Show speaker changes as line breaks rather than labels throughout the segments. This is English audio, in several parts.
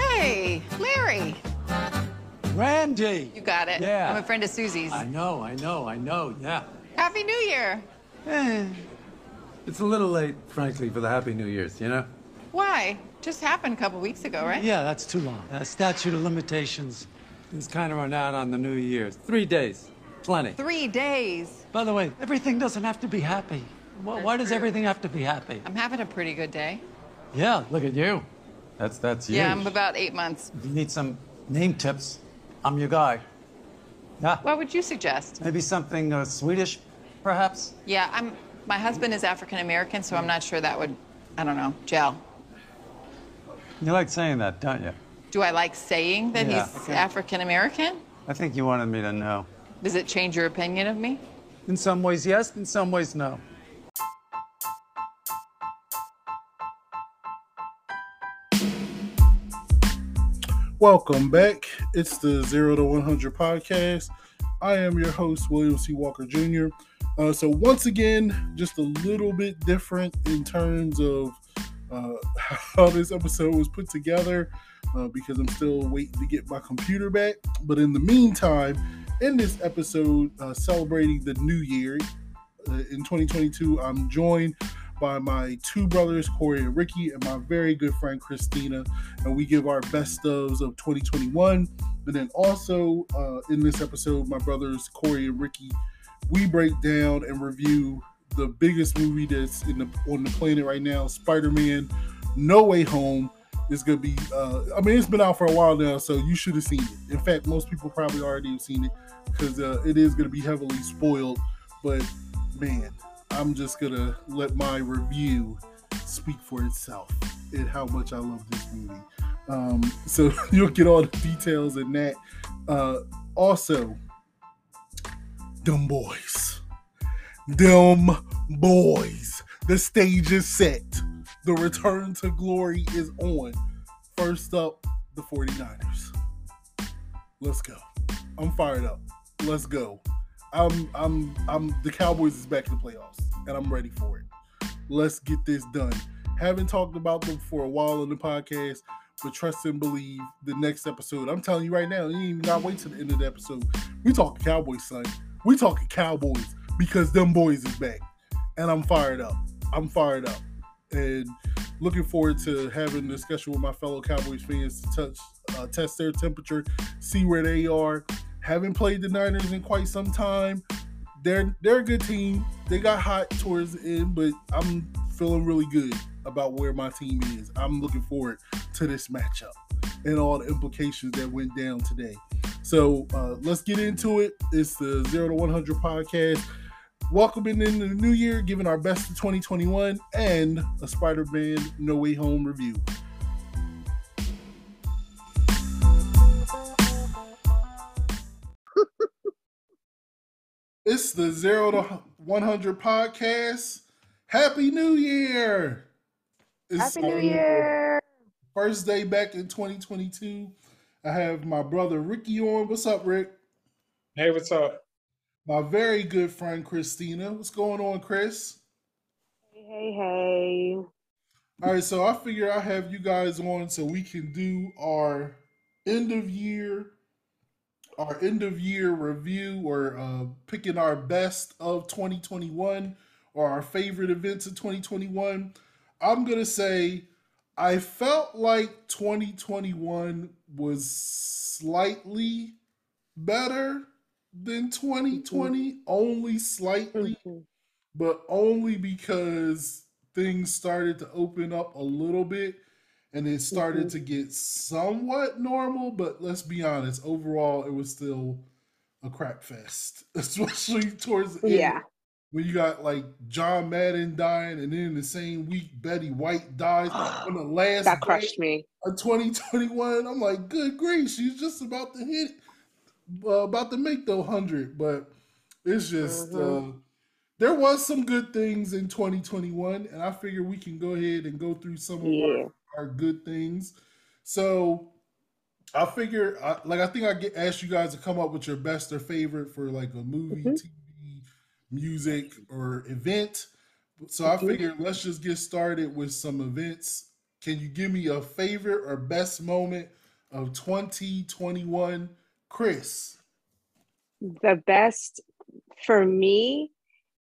Hey, Larry.
Randy.
You got it.
Yeah.
I'm a friend of Susie's.
I know, I know, I know, yeah.
Happy New Year.
Eh, it's a little late, frankly, for the Happy New Year's, you know?
Why? Just happened a couple weeks ago, right?
Yeah, that's too long. Uh, statute of limitations.
It's kind of run out on the New Year's. Three days. Plenty.
Three days.
By the way, everything doesn't have to be happy. Why, why does everything have to be happy?
I'm having a pretty good day.
Yeah, look at you.
That's that's you.
Yeah, I'm about eight months.
If you need some name tips, I'm your guy. Yeah,
What would you suggest?
maybe something uh, Swedish, perhaps?
Yeah, I'm. My husband is African American, so I'm not sure that would, I don't know, gel.
You like saying that, don't you?
Do I like saying that
Yeah.
he's African American?
I think you wanted me to know.
Does it change your opinion of me?
In some ways, yes. In some ways, no.
Welcome back. It's the Zero to 100 podcast. I am your host, William C. Walker Jr. Uh, so, once again, just a little bit different in terms of uh, how this episode was put together uh, because I'm still waiting to get my computer back. But in the meantime, in this episode, uh, celebrating the new year uh, in 2022, I'm joined by my two brothers, Cory and Ricky, and my very good friend Christina. And we give our best ofs of 2021. And then also uh, in this episode, my brothers, Cory and Ricky, we break down and review the biggest movie that's in the on the planet right now, Spider-Man: No Way Home. It's gonna be. Uh, I mean, it's been out for a while now, so you should have seen it. In fact, most people probably already have seen it because uh, it is gonna be heavily spoiled. But man, I'm just gonna let my review speak for itself and how much I love this movie. Um, so you'll get all the details in that. Uh, also, Dumb boys, Dumb boys. The stage is set. The return to glory is on. First up, the 49ers. Let's go. I'm fired up. Let's go. I'm I'm I'm the Cowboys is back in the playoffs and I'm ready for it. Let's get this done. Haven't talked about them for a while on the podcast, but trust and believe the next episode. I'm telling you right now, you even gotta wait to the end of the episode. We talking Cowboys, son. We talking Cowboys because them boys is back. And I'm fired up. I'm fired up. And looking forward to having a discussion with my fellow Cowboys fans to touch uh, test their temperature, see where they are. Haven't played the Niners in quite some time. They're they're a good team. They got hot towards the end, but I'm feeling really good about where my team is. I'm looking forward to this matchup and all the implications that went down today. So uh, let's get into it. It's the Zero to 100 podcast. Welcoming in the new year, giving our best to 2021 and a Spider Man No Way Home review. It's the Zero to 100 podcast. Happy New Year! It's
Happy New Year!
First day back in 2022. I have my brother Ricky on. What's up, Rick?
Hey, what's up?
My very good friend Christina. What's going on, Chris?
Hey, hey, hey.
All right, so I figure I have you guys on so we can do our end of year, our end of year review, or uh, picking our best of 2021 or our favorite events of 2021. I'm gonna say I felt like 2021 was slightly better than 2020, only slightly
Mhm.
but only because things started to open up a little bit and it started
Mhm.
to get somewhat normal. But let's be honest, overall, it was still a crap fest, especially towards the end
Yeah.
when you got like John Madden dying, and then in the same week Betty White dies on the last
That crushed me.
of 2021. I'm like, good grief, she's just about to hit, uh, about to make the hundred. But it's just
Mhm.
uh, there was some good things in 2021, and I figure we can go ahead and go through some of
Yeah.
our, our good things. So I figure, I, like, I think I get asked you guys to come up with your best or favorite for like a movie,
Mhm.
TV, music, or event. So I figured let's just get started with some events. Can you give me a favorite or best moment of 2021, Chris?
The best for me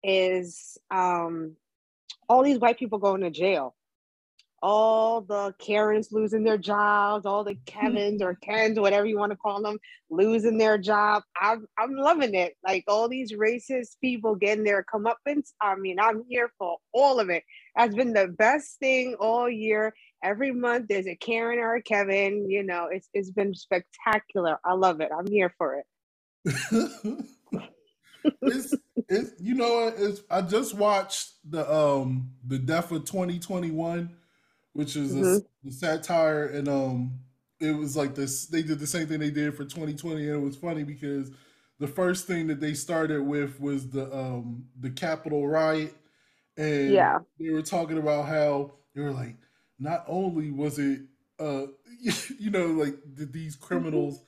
is um, all these white people going to jail. All the Karens losing their jobs, all the Kevins or Kens, whatever you want to call them, losing their job. I'm I'm loving it. Like all these racist people getting their comeuppance. I mean, I'm here for all of it. That's been the best thing all year. Every month there's a Karen or a Kevin. You know, it's it's been spectacular. I love it. I'm here for it.
it's it's you know it's I just watched the um the death of 2021, which is a,
Mhm.
the satire and um it was like this they did the same thing they did for 2020 and it was funny because the first thing that they started with was the um the Capitol riot and
Yeah.
they were talking about how they were like not only was it uh you know like did these criminals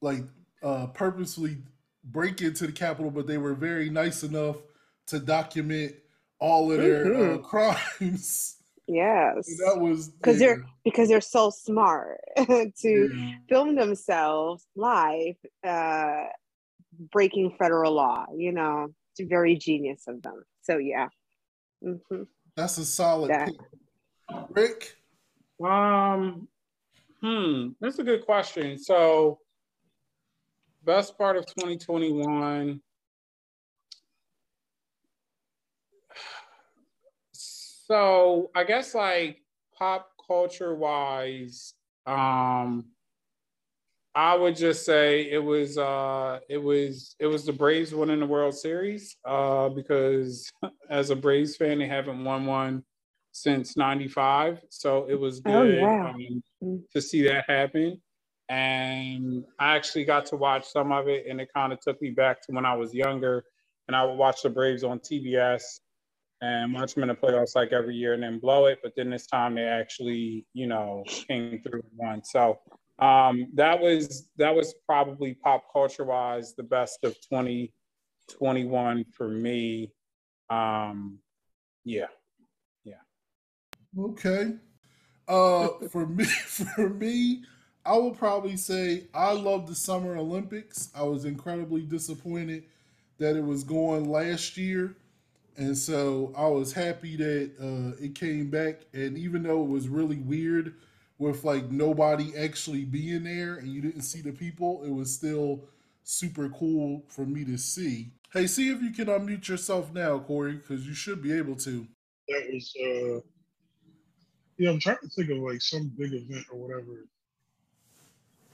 like uh purposely break into the Capitol, but they were very nice enough to document all of their uh,
Mhm.
crimes.
Yes.
And that was
Because
yeah,
they're because they're so smart to
yeah.
film themselves live uh breaking federal law you know it's very genius of them so yeah hmm
that's a solid
That.
pick. Rick.
Um, hmm, that's a good question. So, best part of 2021. So, I guess like pop culture wise, um, I would just say it was uh it was it was the Braves winning the World Series uh because as a Braves fan they haven't won one since 95 so it was
Oh,
good
yeah.
um, to see that happen and I actually got to watch some of it and it kind of took me back to when I was younger and I would watch the Braves on TBS and watch them in the playoffs like every year and then blow it but then this time they actually you know came through won. So um, that was that was probably pop culture wise the best of 2021 for me. Um, yeah, yeah.
Okay. Uh, for me, for me, I will probably say I love the Summer Olympics. I was incredibly disappointed that it was going last year, and so I was happy that uh, it came back. And even though it was really weird with like nobody actually being there and you didn't see the people, it was still super cool for me to see. Hey, see if you can unmute yourself now, Cory, because you should be able to.
that was uh yeah i'm trying to think of like some big event or whatever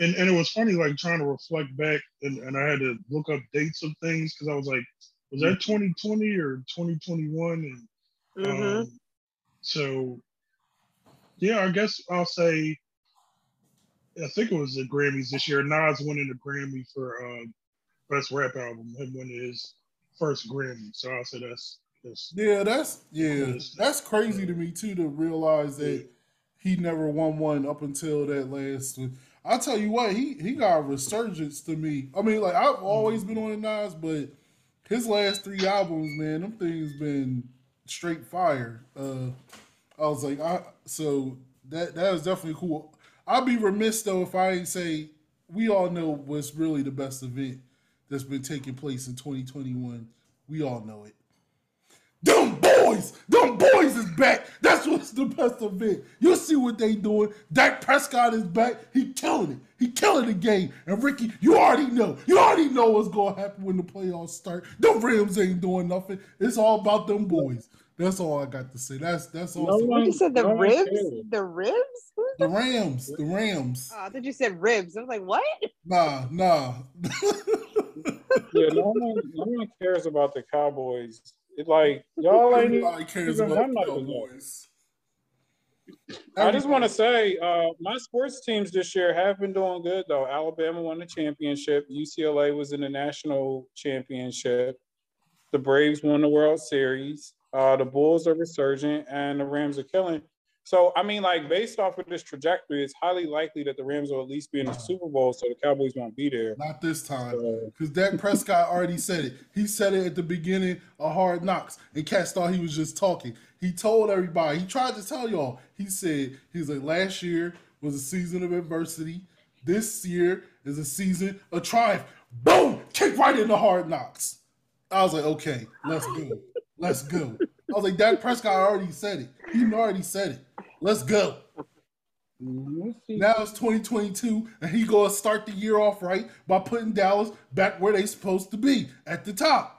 and and it was funny like trying to reflect back and, and i had to look up dates of things because i was like was that 2020 or 2021 and
Mhm.
um, so yeah i guess i'll say i think it was the grammys this year nas winning the grammy for uh best rap album him winning his first grammy so i'll say that's that's
Yeah, that's yeah, that's crazy to me too to realize that he never won one up until that last. I'll tell you what, he he got a resurgence to me. I mean, like I've always been on the Nas, but his last three albums, man, them things been straight fire. Uh I was like, I so that that was definitely cool. I'd be remiss though if I didn't say we all know what's really the best event that's been taking place in 2021. We all know it. Them boys, them boys is back. That's what's the best event. You see what they doing. Dak Prescott is back. He killing it. He killing the game. And Ricky, you already know. You already know what's gonna happen when the playoffs start. Them Rams ain't doing nothing. It's all about them boys. That's all I got to say. That's that's all.
No
what
one-
you said the
no
ribs the ribs
the
the-
Rams. The Rams.
oh, i thought you said ribs i was like what
Nah, nah.
yeah no one no one cares about the Cowboys like y'all ain't
Everybody cares
even
about the
like the
Cowboys.
I just want to say, uh, my sports teams this year have been doing good though. Alabama won the championship. UCLA was in the national championship. The Braves won the World Series. Uh, the Bulls are resurgent, and the Rams are killing. So I mean, like based off of this trajectory, it's highly likely that the Rams will at least be in the Super Bowl, so the Cowboys won't be there.
Not this time.
So,
Because Dak Prescott already said it. He said it at the beginning of Hard Knocks, and Cats thought he was just talking. He told everybody. He tried to tell y'all. He said he's like last year was a season of adversity. This year is a season of triumph. Boom! Kick right into Hard Knocks. I was like, okay, let's go, let's go. I was like, Dak Prescott already said it. He already said it. Let's go.
we'll.
Now it's 2022, and he gonna start the year off right by putting Dallas back where they supposed to be at the top.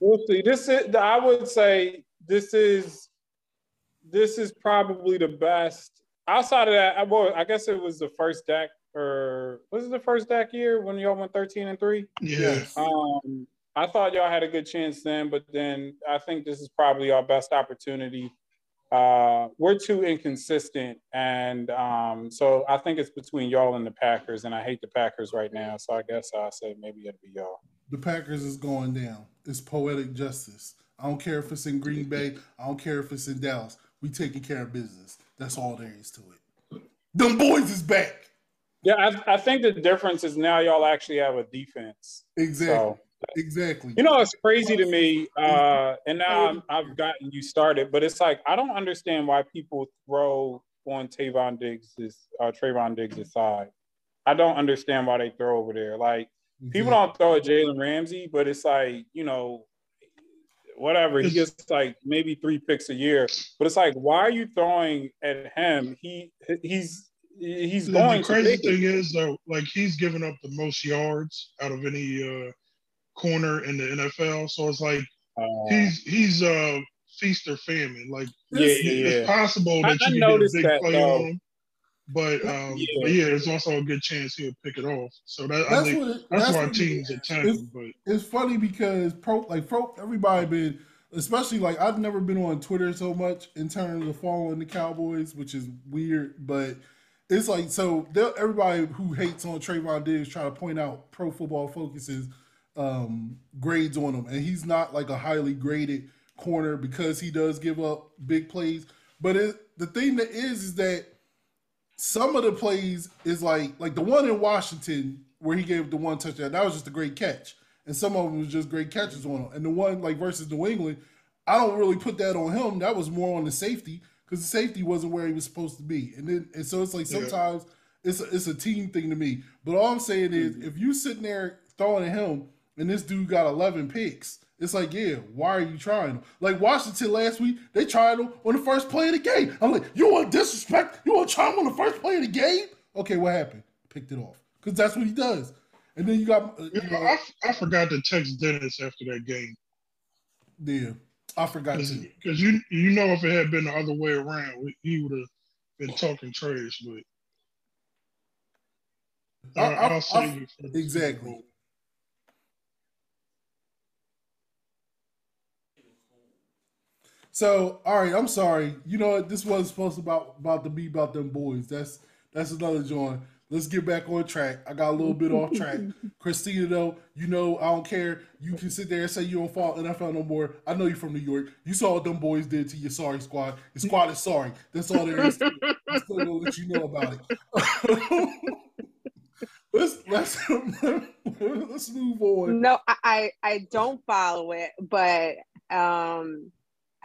We'll see. This is I would say this is this is probably the best. Outside of that, I well, I guess it was the first Dak or was it the first Dak year when y'all went 13 and 3?
Yeah.
Um I thought y'all had a good chance then, but then I think this is probably our best opportunity. Uh, we're too inconsistent, and um, so I think it's between y'all and the Packers, and I hate the Packers right now. So I guess I'll say maybe it'll be y'all.
The Packers is going down. It's poetic justice. I don't care if it's in Green Bay. I don't care if it's in Dallas. We taking care of business. That's all there is to it. Them boys is back.
Yeah, I, I think the difference is now y'all actually have a defense.
Exactly.
So
Exactly.
you know, it's crazy to me, uh, and now I'm, I've gotten you started, but it's like I don't understand why people throw on Tavon Diggs' uh, Trevon Diggs' side. I don't understand why they throw over there. Like people don't throw at Jalen Ramsey, but it's like you know, whatever. He gets like maybe three picks a year, but it's like why are you throwing at him? He he's he's
The-
going
the crazy
to take it.
thing is though, like he's given up the most yards out of any uh, corner in the NFL. So it's like
Uh,
he's he's uh feast or famine. Like
yeah, yeah, yeah.
it's possible that
I
you can get a big
that,
play
though.
on him. But um,
Yeah.
but yeah, there's also a good chance he'll pick it off. So that I
That's
think
what. It,
that's,
that's
why
what
teams attack him. But
it's funny because pro like pro everybody been especially like I've never been on Twitter so much in terms of following the Cowboys, which is weird, but it's like so everybody who hates on Trevon Diggs try to point out Pro Football Focus's um, grades on him, and he's not like a highly graded corner because he does give up big plays. But it, the thing that is is that some of the plays is like like the one in Washington where he gave the one touchdown. That was just a great catch, and some of them was just great catches on him. And the one like versus New England, I don't really put that on him. That was more on the safety because the safety wasn't where he was supposed to be. And then and so it's like
Yeah.
sometimes it's a, it's a team thing to me. But all I'm saying is if you sitting there throwing at him and this dude got 11 picks. It's like, yeah, why are you trying them? Like Washington last week, they tried him on the first play of the game. I'm like, you want disrespect? You want to try him on the first play of the game? Okay, what happened? Picked it off because that's what he does. And then you got, uh, you
know, I, I forgot to text Dennis after that game
yeah, I forgot to.
because you you know if it had been the other way around, he would have been talking trash. But
I-
I, I'll
I-
save you for the
Exactly.
Super Bowl.
So, all right, I'm sorry. You know what? This wasn't supposed to about about to be about them boys. That's that's another joint. Let's get back on track. I got a little bit off track. Christina, though, you know I don't care. You can sit there and say you don't follow NFL no more. I know you're from New York. You saw what them boys did to your sorry squad. Your squad is sorry. That's all there is. to it. I'm still gonna let you know about it. let's let's let's move on.
No, I, I I don't follow it, but um,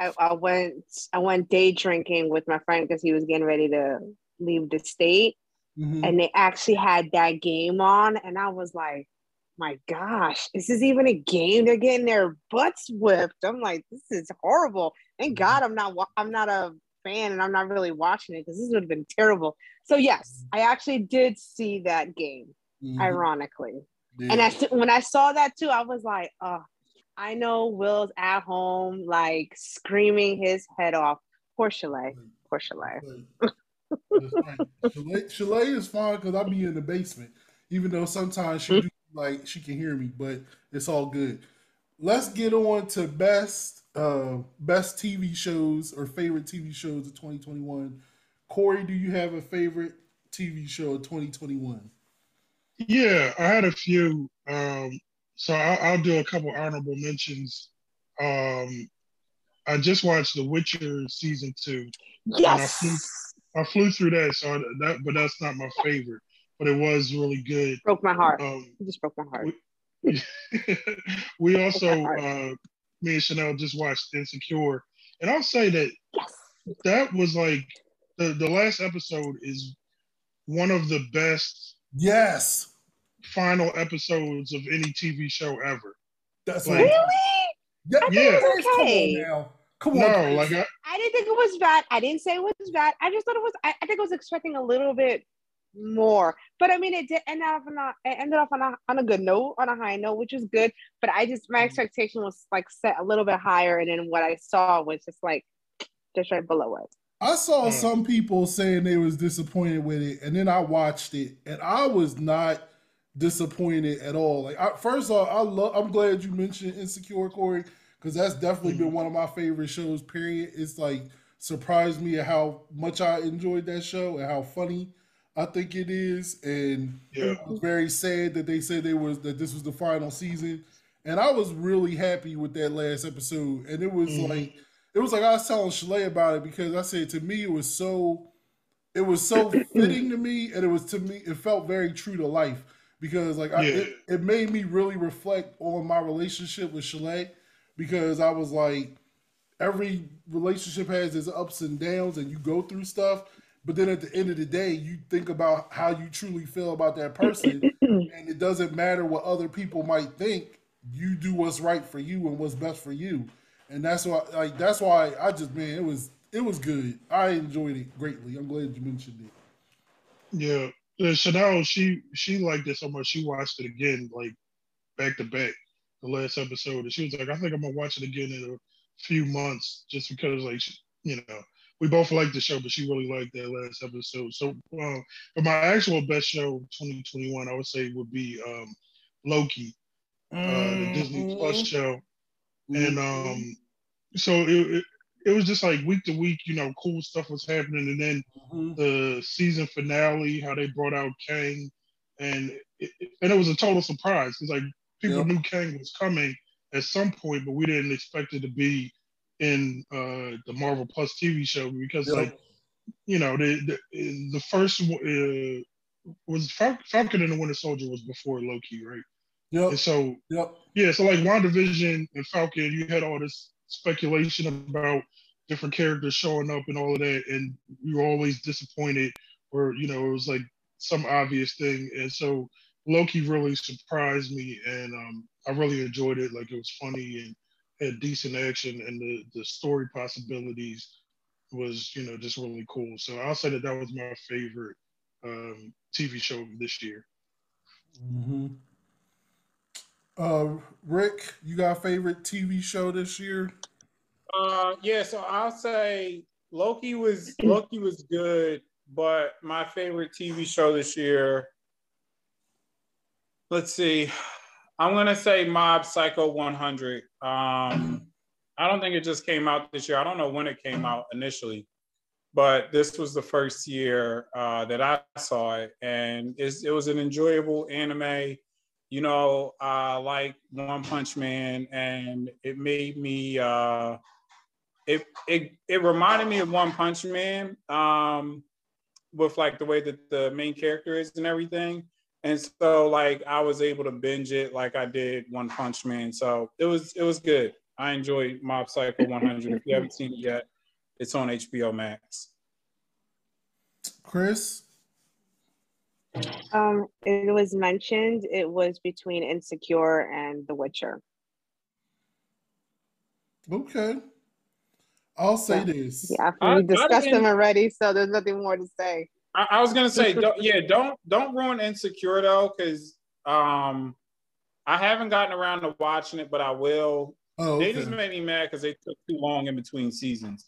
I, I went I went day drinking with my friend because he was getting ready to leave the state,
Mhm.
and they actually had that game on, and I was like, my gosh, is this even a game? They're getting their butts whipped. I'm like, this is horrible. Thank God I'm not I'm not a fan, and I'm not really watching it because this would have been terrible. So yes, I actually did see that game,
Mhm.
ironically.
Yeah.
And I when I saw that too, I was like, oh, I know Will's at home, like screaming his head off. Poor Chalet. Poor Chalet.
That's. Chalet, Chalet is fine because I be in the basement, even though sometimes she do, like she can hear me, but it's all good. Let's get on to best uh best TV shows or favorite TV shows of 2021. Cory, do you have a favorite TV show of 2021?
Yeah, I had a few. Um, so I'll, I'll do a couple honorable mentions. Um, I just watched The Witcher season two.
Yes.
I flew through that, so I, that but that's not my favorite. But it was really good.
Broke my heart.
Um,
It just broke my heart.
we also,
Okay,
uh, me and Chanel just watched Insecure, and I'll say that
Yes.
that was like the the last episode is one of the best
Yes.
Final episodes of any TV show ever.
That's
like,
Really? Yeah.
I think
Yeah.
it was
Come
okay.
on now. Come on.
No,
Chris.
like I,
I didn't think it was bad. I didn't say it was bad. I just thought it was. I, I think I was expecting a little bit more, but I mean, it did end up on a. It ended off on a on a good note, on a high note, which is good. But I just my expectation was like set a little bit higher, and then what I saw was just like just right below it.
I saw
Mm.
some people saying they was disappointed with it, and then I watched it, and I was not disappointed at all. Like, I, first off, I love. I'm glad you mentioned Insecure, Cory, because that's definitely been one of my favorite shows. Period. It's like surprised me at how much I enjoyed that show and how funny I think it is, and
Yeah.
I was very sad that they said they was that this was the final season, and I was really happy with that last episode, and it was
Mhm.
like it was like I was telling Shalay about it because I said to me it was so it was so fitting to me and it was to me it felt very true to life because like I, it, it made me really reflect on my relationship with Shalay because I was like every relationship has its ups and downs and you go through stuff but then at the end of the day you think about how you truly feel about that person and it doesn't matter what other people might think you do what's right for you and what's best for you. And that's why like that's why i just man it was it was good. I enjoyed it greatly. I'm glad you mentioned it.
Yeah, uh, Chanel, she she liked it so much she watched it again, like back to back, the last episode, and she was like, I think I'm gonna watch it again in a few months, just because like she, you know. We both liked the show, but she really liked that last episode. So, uh, but my actual best show 2021, I would say, would be um, Loki, uh, the Disney Plus
Mhm.
show.
Mm-hmm.
and um so it, it it was just like week to week you know cool stuff was happening and then
Mhm.
the season finale how they brought out kang and it, and it was a total surprise because like people
Yep.
knew kang was coming at some point but we didn't expect it to be in uh the marvel plus tv show because
Yep.
like you know the the, the first uh, was Fal- falcon and the winter soldier was before loki right
yep
and so
yep
yeah, so like WandaVision and Falcon, you had all this speculation about different characters showing up and all of that, and you were always disappointed, or you know, it was like some obvious thing. And so Loki really surprised me, and um, I really enjoyed it. Like it was funny and had decent action, and the the story possibilities was you know just really cool. So I'll say that that was my favorite um, TV show this year.
hmm uh rick you got a favorite tv show this year
Uh, yeah, so I'll say Loki was Loki was good, but my favorite TV show this year. Let's see, I'm gonna say Mob Psycho 100. Um, I don't think it just came out this year. I don't know when it came out initially, but this was the first year uh, that I saw it, and it was an enjoyable anime. You know, I like One Punch Man, and it made me. Uh, it it it reminded me of One Punch Man, um, with like the way that the main character is and everything. And so like I was able to binge it like I did One Punch Man. So it was it was good. I enjoyed Mob Psycho 100. if you haven't seen it yet, it's on HBO Max.
chris
Um, it was mentioned it was between Insecure and The Witcher.
okay i'll say
Yeah.
this
Yeah,
I-
we discussed
didn't-
them already, so there's nothing more to say.
I, I was gonna say, don't, yeah, don't don't ruin Insecure though, because um, I haven't gotten around to watching it, but I will.
oh
They just made me mad because they took too long in between seasons.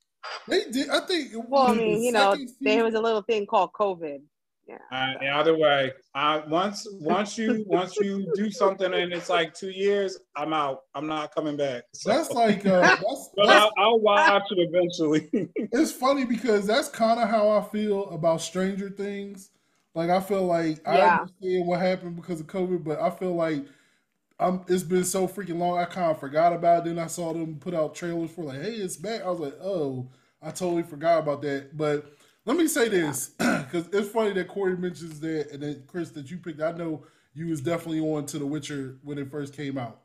they did i think
Well, I mean, you know,
second
there was a little thing called COVID. Yeah.
Uh, either way, I once once you once you do something and it's like two years, I'm out. I'm not coming back. So-
that's like uh that's,
but
that's
I'll, I'll watch it eventually.
it's funny because that's kind of how I feel about Stranger Things. Like I feel like I understand what happened because of COVID, but I feel like I'm, it's been so freaking long. I kind of forgot about it. Then I saw them put out trailers for like, hey, it's back. I was like, oh, I totally forgot about that. But let me say this because it's funny that Cory mentions that, and then Chris that you picked. I know you was definitely on to The Witcher when it first came out.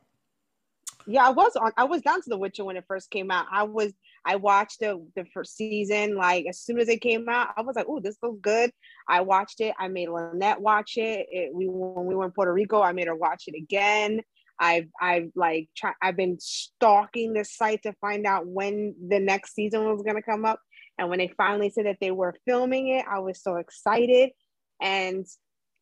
Yeah, I was on. I was down to The Witcher when it first came out. I was. I watched the the first season. Like as soon as it came out, I was like, "Oh, this looks good." I watched it. I made Lynette watch it. it. We when we were in Puerto Rico, I made her watch it again. I've I've like try, I've been stalking the site to find out when the next season was gonna come up. And when they finally said that they were filming it, I was so excited. And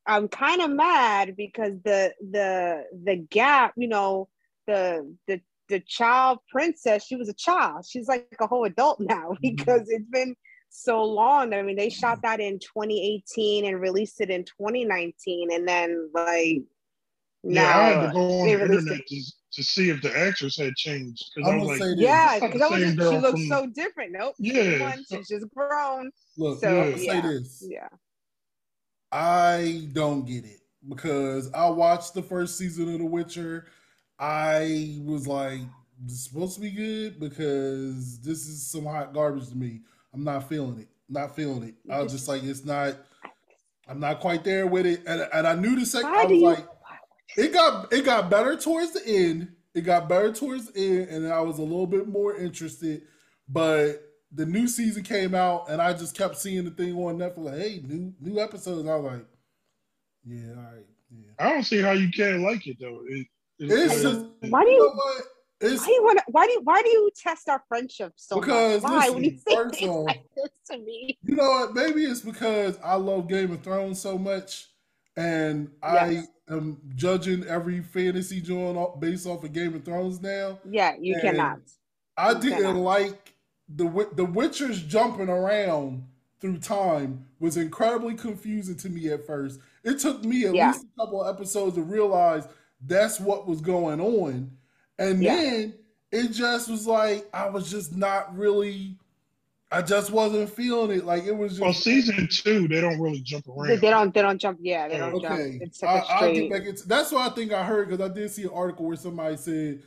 I'm kind of mad because the the the gap, you know, the the the child princess, she was a child. She's like a whole adult now mm-hmm. because it's been so long. I mean, they shot that in 2018 and released it in 2019, and then like
Yeah, I had to go on the internet to, to see if the actress had changed because
I'm
I was
gonna
like,
say
yeah, because I was
same
just, she looks
from-
so different. Nope.
Yeah.
She's just grown.
Look,
So,
I'm gonna
yeah.
say this.
Yeah.
I don't get it because I watched the first season of The Witcher. I was like, "This is supposed to be good because this is some hot garbage to me. I'm not feeling it. Not feeling it. I was just like, it's not. I'm not quite there with it, and, and I knew the second.
Why
I
do
was
you?
like, it got it got better towards the end. It got better towards the end, and I was a little bit more interested. But the new season came out, and I just kept seeing the thing on Netflix. Like, hey, new new episodes. I was like, yeah, all right, yeah.
I don't see how you can't like it though. It, it-
It's just
Why do
you
you-
know what? It's
Why do you want? Why do you? Why do you test our friendship so
Because,
much? Why? when you say
first
things
off-
like this to me?
you know what? Maybe it's because I love Game of Thrones so much, and
Yes.
I am judging every fantasy joint off- based off of Game of Thrones now.
Yeah, you
And
cannot.
I
You
didn't
cannot.
like the the Witcher's jumping around through time was incredibly confusing to me at first. It took me at
Yeah.
least a couple of episodes to realize that's what was going on, and
Yeah.
then it just was like I was just not really. I just wasn't feeling it. Like it was just
well, season two, they don't really jump around.
they don't. They don't jump. Yeah, they don't jump.
Okay,
It's
I,
like a
I'll get back into. That's what I think I heard because I did see an article where somebody said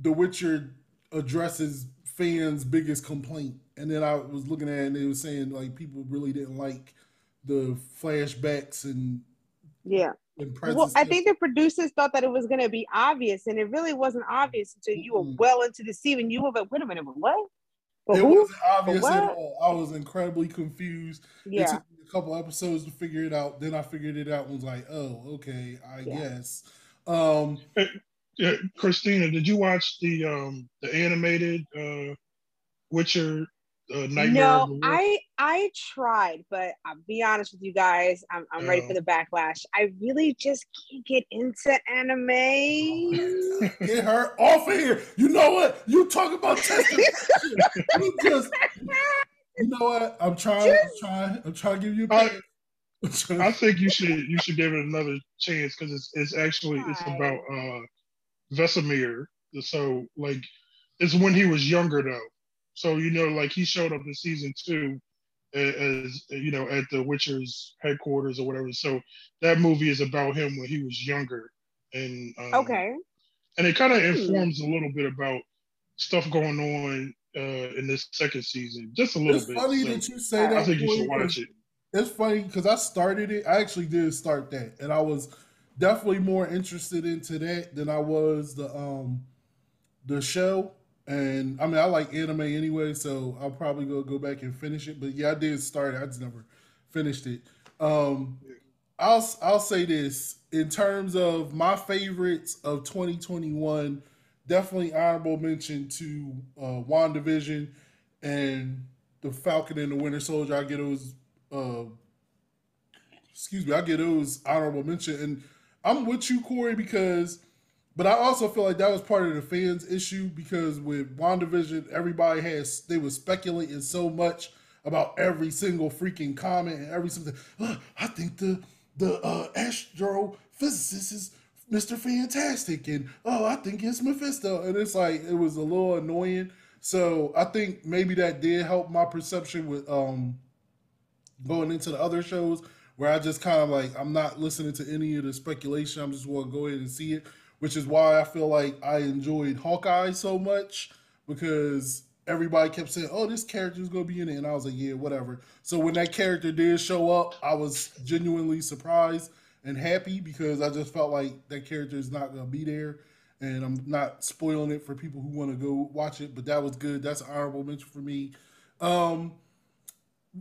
The Witcher addresses fans' biggest complaint, and then I was looking at it and they were saying like people really didn't like the flashbacks and
yeah.
and.
Well, I think the producers thought that it was going to be obvious, and it really wasn't obvious until you were well into the season. You were like, "Wait a minute, but what? But
it
who?"
wasn't obvious at all. I was incredibly confused. It took me a couple episodes to figure it out. Then I figured it out and was like, oh, okay, I
Yeah.
guess. Um,
Yeah, Christina, did you watch the um the animated uh Witcher uh,
no. I I tried, but I'll be honest with you guys, I'm I'm ready
Oh.
for the backlash. I really just can't get into anime.
Get her off of here. You know what? You talk about testing. you just, you know what? I'm trying. I'm trying. I'm trying to give you a
I-
I'm
I think you should you should give it another chance because it's it's actually it's about uh Vesemir. So like it's when he was younger though. So you know like he showed up in season two as you know at the Witcher's headquarters or whatever. So that movie is about him when he was younger and um,
okay,
and it kind of
Hmm.
informs a little bit about stuff going on uh in this second season, just a little
It's
bit.
funny
So
that you say that.
I think you should watch it.
It's funny because I started it. I actually did start that, and I was definitely more interested into that than I was the um the show. And I mean, I like anime anyway, so I'll probably go go back and finish it. But yeah, I did start it. I just never finished it. Um, I'll I'll say this in terms of my favorites of 2021. Definitely honorable mention to uh, WandaVision and the Falcon and the Winter Soldier. I get those. Uh, excuse me, I get those honorable mention, and I'm with you, Cory, because. But I also feel like that was part of the fans' issue because with WandaVision, everybody has they were speculating so much about every single freaking comment and every single. "Uh, I think the the uh, astrophysicist is Mister Fantastic, and oh, I think it's Mephisto, and it's like it was a little annoying. So I think maybe that did help my perception with um going into the other shows where I just kind of like I'm not listening to any of the speculation. I'm just want to go ahead and see it. Which is why I feel like I enjoyed Hawkeye so much because everybody kept saying, "Oh, this character is gonna be in it," and I was like, "Yeah, whatever." So when that character did show up, I was genuinely surprised and happy because I just felt like that character is not gonna be there, and I'm not spoiling it for people who want to go watch it. But that was good. That's an honorable mention for me. Um,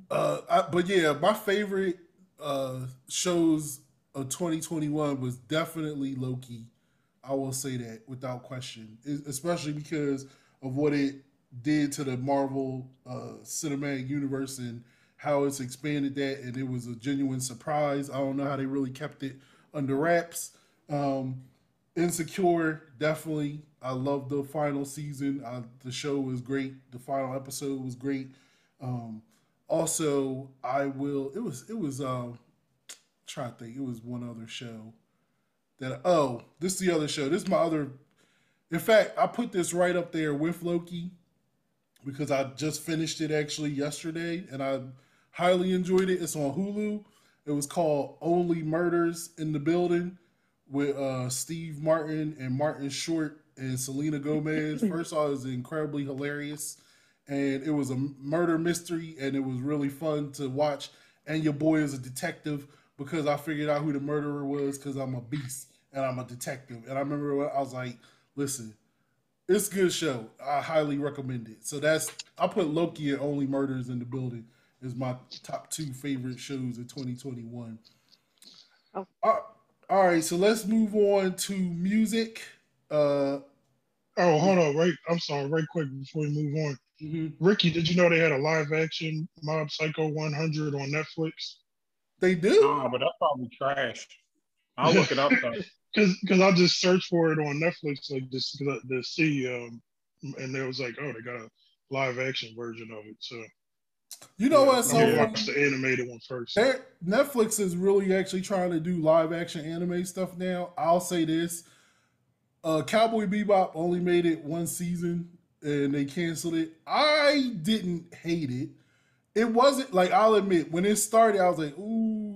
uh, I, but yeah, my favorite uh shows of 2021 was definitely Loki. I will say that without question, Es- especially because of what it did to the Marvel uh, cinematic universe and how it's expanded that, and it was a genuine surprise. I don't know how they really kept it under wraps. Um, Insecure, definitely. I love the final season. Uh, the show was great. The final episode was great. Um, also, I will. It was. It was. Um, trying to think. It was one other show that. Oh, this is the other show. This is my other. In fact, I put this right up there with Loki because I just finished it actually yesterday and I highly enjoyed it. It's on Hulu. It was called Only Murders in the Building with uh, Steve Martin and Martin Short and Selena Gomez. First off, it was incredibly hilarious and it was a murder mystery and it was really fun to watch. And your boy is a detective because I figured out who the murderer was because I'm a beast and I'm a detective. And I remember when I was like, listen, it's a good show. I highly recommend it. So that's I put Loki and Only Murders in the Building is my top two favorite shows of 2021.
Oh.
All- all right, so let's move on to music. Uh,
Oh, hold on, right. I'm sorry, right quick before we move on.
mhm.
Ricky, did you know they had a live action Mob Psycho 100 on Netflix?
They do.
No, but that's probably trash. I'll look it up though.
Because because I just searched for it on Netflix, like just to, to see, um, and it was like, oh, they got a live action version of it. So
You know what? so
gonna watch the animated one first.
Netflix is really actually trying to do live action anime stuff now. I'll say this: uh, Cowboy Bebop only made it one season and they canceled it. I didn't hate it. It wasn't like I'll admit when it started, I was like,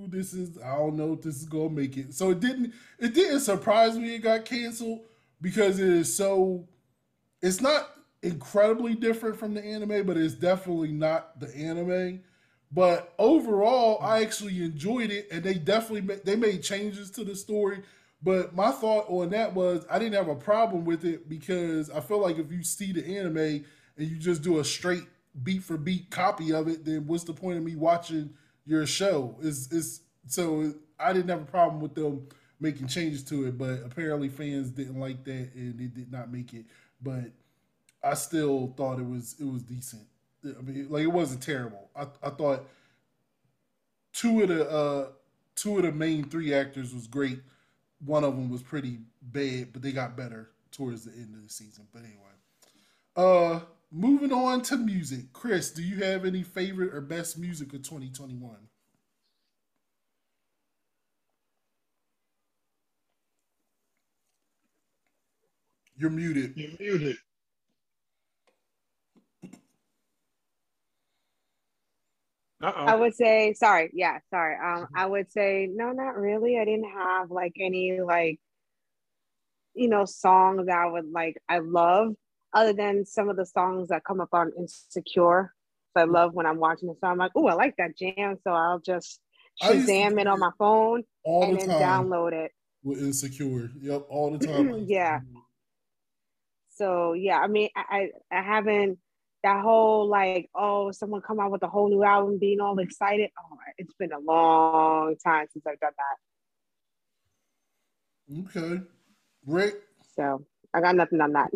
"Ooh, this is I don't know if this is gonna make it." So it didn't. It didn't surprise me it got canceled because it is so. It's not incredibly different from the anime, but it's definitely not the anime. But overall, I actually enjoyed it, and they definitely ma- they made changes to the story. But my thought on that was I didn't have a problem with it because I feel like if you see the anime and you just do a straight beat for beat copy of it, then what's the point of me watching your show? Is is so I didn't have a problem with them making changes to it, but apparently fans didn't like that and it did not make it. But I still thought it was it was decent. I mean, like it wasn't terrible. I I thought two of the uh two of the main three actors was great. One of them was pretty bad, but they got better towards the end of the season. But anyway, uh, moving on to music. Chris, do you have any favorite or best music of 2021? You're muted.
You're muted.
Uh
I would say sorry. Yeah, sorry. Um, I would say no, not really. I didn't have like any like you know songs that I would like. I love other than some of the songs that come up on Insecure. So I mm-hmm. love when I'm watching the song. I'm like, oh, I like that jam. So I'll just
I used to
Shazam it on my phone
All
and
the
then
time
download it.
with Insecure. Yep, all the time. I used to
Yeah. So yeah, I mean, I I I haven't that whole like oh someone come out with a whole new album being all excited. Oh, it's been a long time since I've done that.
Okay. Rick,
So I got nothing on that.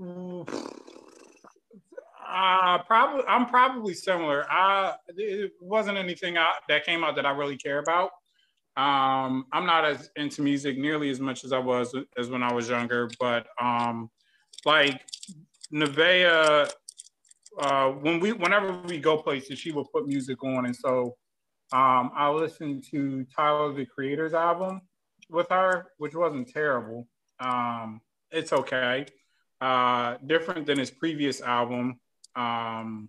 Um, uh, probably I'm probably similar. I it wasn't anything out, that came out that I really care about. Um, I'm not as into music nearly as much as I was as when I was younger, but um, like Nevaeh, uh, when we whenever we go places, she will put music on, and so um, I listened to Tyler the Creator's album with her, which wasn't terrible. Um, it's okay. Uh, different than his previous album. Um,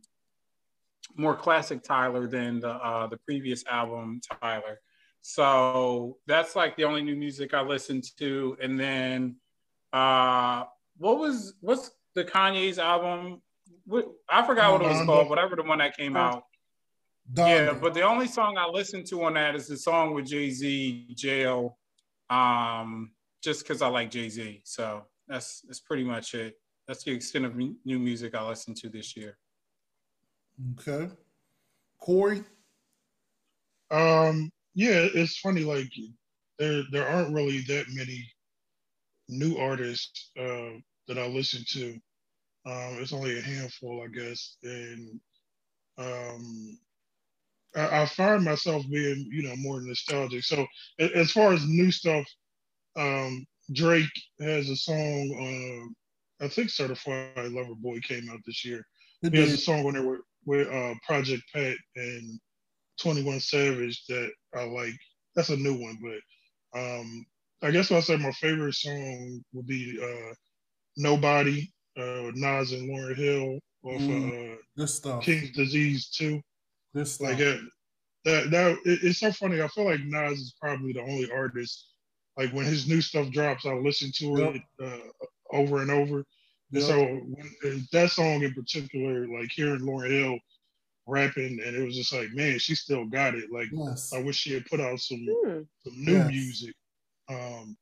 more classic Tyler than the uh, the previous album Tyler. So that's like the only new music I listen to. And then uh what was what's the Kanye's album? I forgot what it was called, whatever the one that came out.
Donda.
Yeah, but the only song I listened to on that is the song with Jay Z, Jail. Um, just because I like Jay Z. So that's that's pretty much it. That's the extent of mu- new music I listened to this year.
okay. Corey.
Um, yeah, it's funny. Like there, there aren't really that many new artists uh, that I listen to. Um, it's only a handful, I guess, and um, I, I find myself being, you know, more nostalgic. So as far as new stuff, um, Drake has a song. Uh, I think "Certified Lover Boy" came out this year. He has a song on there with, with uh, Project Pat and 21 Savage that I like. That's a new one, but um, I guess I'll say my favorite song would be uh, Nobody, uh, Nas and Lauryn Hill off
Mm.
of uh. King's Disease 2.
Good stuff.
Like that, that, that it- it's so funny. I feel like Nas is probably the only artist. Like when his new stuff drops, I listen to
Yep.
it uh, over and over. And
Yep.
so when, and that song in particular, like hearing Lauryn Hill rapping, and it was just like, man, she still got it. Like
yes.
I wish she had put out some
Hmm.
some new
Yes.
music. Um,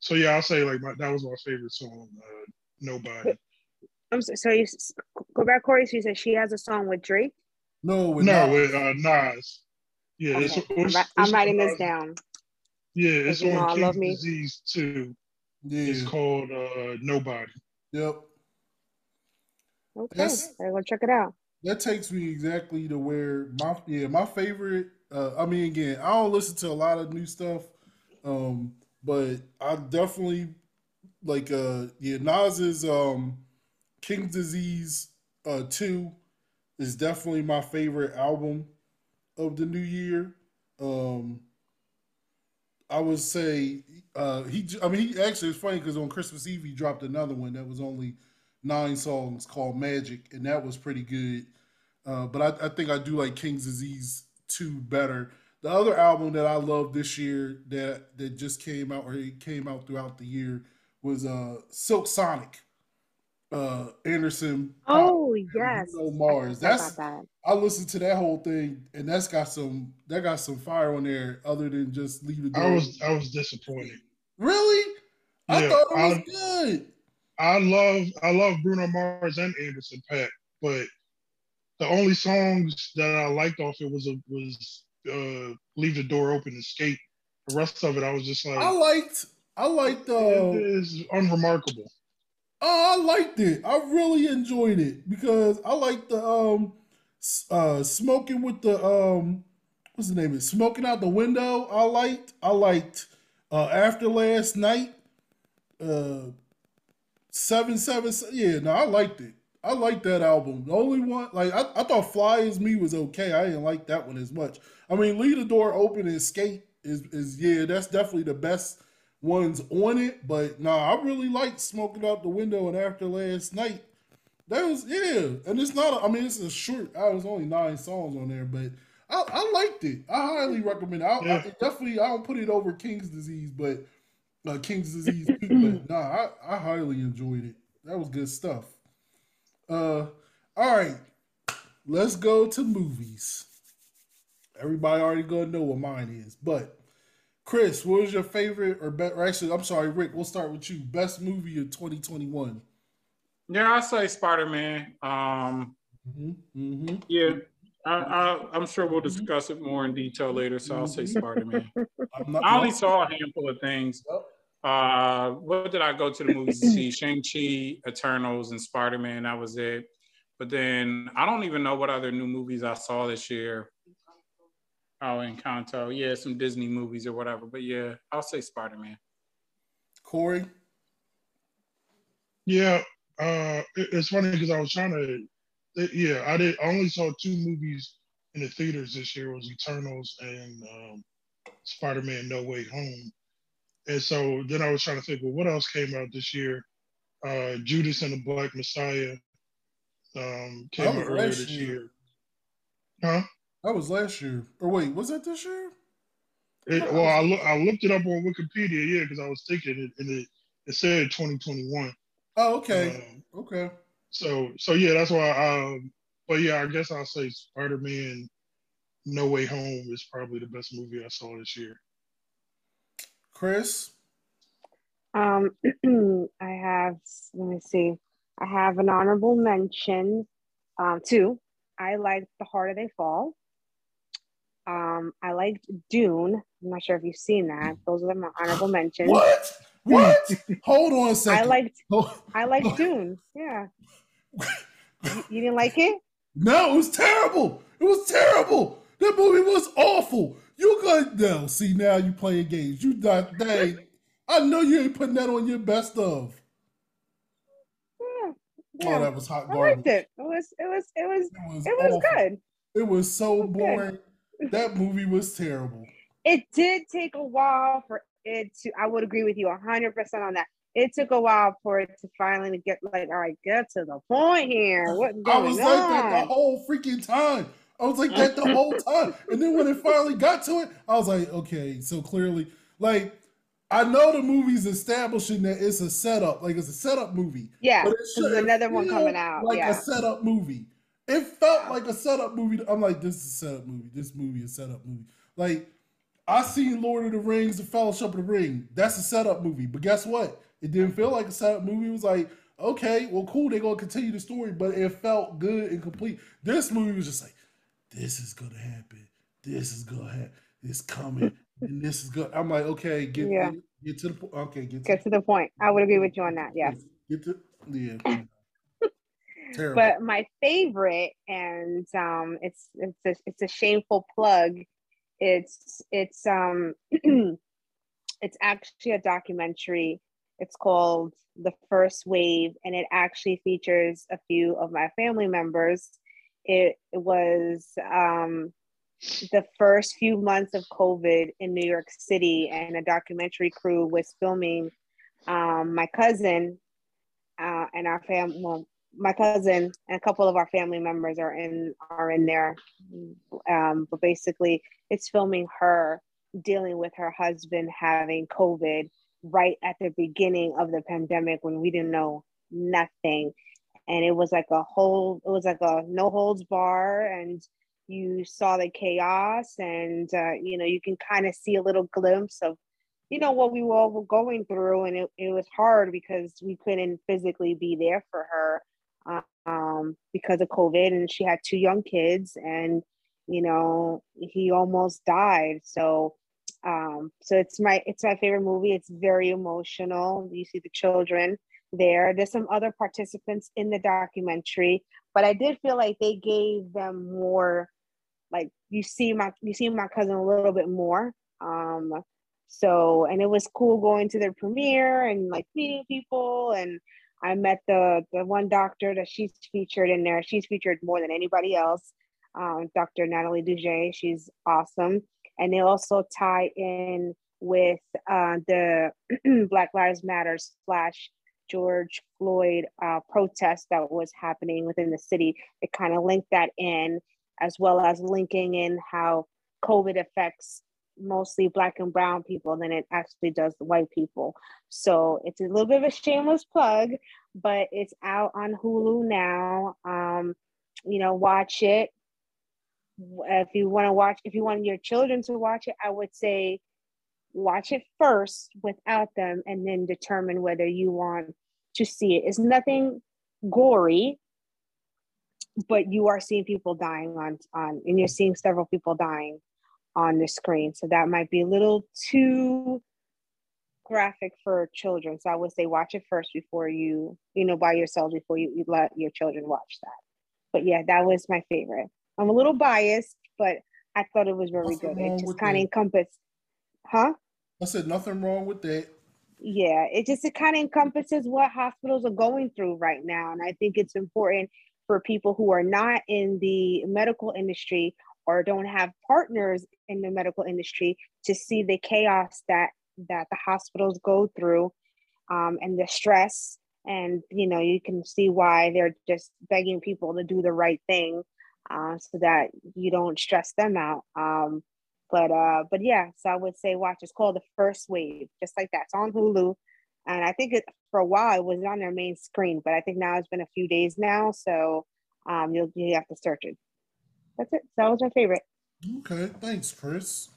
so yeah, I'll say like my, that was my favorite song. Uh, Nobody.
I'm so, so you go back, Cory. So you said she has a song with Drake.
No, with
no,
Nas.
with uh, Nas. Yeah, it's,
Okay. I'm,
it's,
I'm
it's
writing this down.
Yeah, it's
you know I
on
love
King's
me.
Disease too.
yeah.
It's called uh, Nobody.
Yep.
Okay,
Yes.
I go check it out.
That takes me exactly to where my yeah my favorite. Uh, I mean, again, I don't listen to a lot of new stuff, um, but I definitely like uh yeah Nas's um King's Disease uh two is definitely my favorite album of the new year. Um, I would say uh he I mean he actually it's funny because on Christmas Eve he dropped another one that was only nine songs called Magic and that was pretty good. Uh, but I, I think I do like King's Disease 2 better. The other album that I love this year that that just came out or it came out throughout the year was uh Silk Sonic. Uh Anderson
Oh
and
yes,
Bruno Mars.
forgot
That's
that.
I listened to that whole thing and that's got some that got some fire on there other than just leave the door.
I was I was disappointed.
really? I thought it was
I-
good.
I love I love Bruno Mars and Anderson .Paak, but the only songs that I liked off it was a, was uh, "Leave the Door Open" and "Skate." The rest of it, I was just like,
I liked I liked uh
it is unremarkable.
Oh, I liked it. I really enjoyed it because I like the um uh smoking with the um what's the name of it? Smoking out the window. I liked. I liked uh after last night. Uh seven seven yeah, no, I liked it. I liked that album. The only one like I, I thought Fly as Me was okay. I didn't like that one as much. I mean leave the door open and skate is is yeah, that's definitely the best ones on it. But nah, I really like smoking out the window and after last night. That was yeah, and it's not. I mean, it's a short. I was only nine songs on there, but I, I liked it. I highly recommend it. I, I definitely I don't put it over King's Disease, but uh, King's Disease too. but nah, I, I highly enjoyed it. That was good stuff. Uh, all right, let's go to movies. Everybody already gonna know what mine is, but Chris, what was your favorite or, best? or actually, I'm sorry, Rick. We'll start with you. Best movie of 2021.
Yeah, I say Spider Man. Um,
Mm-hmm. Mm-hmm.
yeah, I, I, I'm sure we'll discuss it more in detail later. So I'll say Spider Man. I only saw a handful of things. Uh, what did I go to the movies to see? Shang Chi, Eternals, and Spider Man. That was it. But then I don't even know what other new movies I saw this year. Oh, Encanto. Yeah, some Disney movies or whatever. But yeah, I'll say Spider Man.
Cory.
Yeah, uh, it- it's funny because I was trying to. it- yeah, I did. I only saw two movies in the theaters this year. It was Eternals and um, Spider-Man: No Way Home. And so then I was trying to think, well, what else came out this year? Uh, Judas and the Black Messiah um, came
That
out earlier this
year.
year. Huh?
That was last year. Or wait, was that this year?
It, well, I, look, I looked it up on Wikipedia, yeah, because I was thinking it, and it, it said 2021.
Oh, okay.
Um,
Okay.
so, so yeah, that's why. Um, but yeah, I guess I'll say Spider Man No Way Home is probably the best movie I saw this year.
Chris.
Um, I have, let me see, I have an honorable mention. Um, two, I liked The Harder They Fall. Um, I liked Dune. I'm not sure if you've seen that. Those are my honorable mentions.
What? What? Hold on a second.
I liked,
Oh,
I liked Dune. Yeah. You, you didn't like it?
no, it was terrible. It was terrible. That movie was awful. You got no. See now you playing games. You not dang. I know you ain't putting that on your best of.
Yeah.
Oh, that was hot
I liked it. It was, it was, it was,
It was,
it was good.
It was so
It was good.
That movie was terrible.
it did take a while for it to i would agree with you 100% on that it took a while for it to finally get like all right get to the point here what's
I was like that the whole freaking time. I was like that the whole time. And then when it finally got to it, I was like, okay, so clearly, like, I know the movie's establishing that it's a setup, like it's a setup movie.
yeah
But it
another one coming out
Like
yeah
a setup movie. It felt like a setup movie. I'm like, this is a setup movie. This movie is a setup movie. Like, I seen Lord of the Rings, The Fellowship of the Ring. That's a setup movie. But guess what? It didn't feel like a setup movie. It was like, okay, well, cool. They're gonna continue the story, but it felt good and complete. This movie was just like, this is gonna happen. This is gonna happen. It's coming, and this is good. I'm like, okay, get
Yeah.
get, get to the point. okay, get to,
get to the point i would agree with you on that yes
get to yeah. Terrible.
but my favorite and um it's it's a, it's a shameful plug it's it's um it's actually a documentary it's called the first wave and it actually features a few of my family members it, it was um the first few months of covid in new york city and a documentary crew was filming um my cousin uh, and our family, well my cousin and a couple of our family members are in are in there. Um, but basically it's filming her dealing with her husband having covid right at the beginning of the pandemic when we didn't know nothing. And it was like a whole it was like a no holds bar and you saw the chaos and uh, you know you can kind of see a little glimpse of you know what we were all going through. And it, it was hard because we couldn't physically be there for her um, because of COVID, and she had two young kids, and you know he almost died. So, um, so it's my it's my favorite movie. It's very emotional. You see the children there. There's some other participants in the documentary, but I did feel like they gave them more. Like you see my you see my cousin a little bit more. Um, so and it was cool going to their premiere and like meeting people and I met the the one doctor that she's featured in there. She's featured more than anybody else. Um, Dr. Nathalie Dougé, she's awesome. And they also tie in with uh, the Black Lives Matter slash George Floyd uh, protest that was happening within the city. It kind of linked that in, as well as linking in how COVID affects mostly black and brown people than it actually does the white people. So it's a little bit of a shameless plug, but it's out on Hulu now. Um, you know, watch it. If you want to watch, if you want your children to watch it, I would say watch it first without them and then determine whether you want to see it. It's nothing gory, but you are seeing people dying on on and you're seeing several people dying on the screen. So that might be a little too graphic for children. So I would say watch it first before you, you know, by yourself before you, you let your children watch that. But yeah, that was my favorite. I'm a little biased, but I thought it was very
Nothing
good. It just kind of
that.
encompassed, huh?
I said nothing wrong with that.
Yeah, it just it kind of encompasses what hospitals are going through right now, and I think it's important for people who are not in the medical industry or don't have partners in the medical industry to see the chaos that that the hospitals go through um, and the stress and you know you can see why they're just begging people to do the right thing uh, so that you don't stress them out um, But uh, but yeah, so I would say watch. It's called The First Wave, just like that. It's on Hulu, and I think it for a while it was on their main screen, but I think now it's been a few days now, so um, you'll you have to search it. That's it. So that was my favorite.
Okay, thanks, Chris.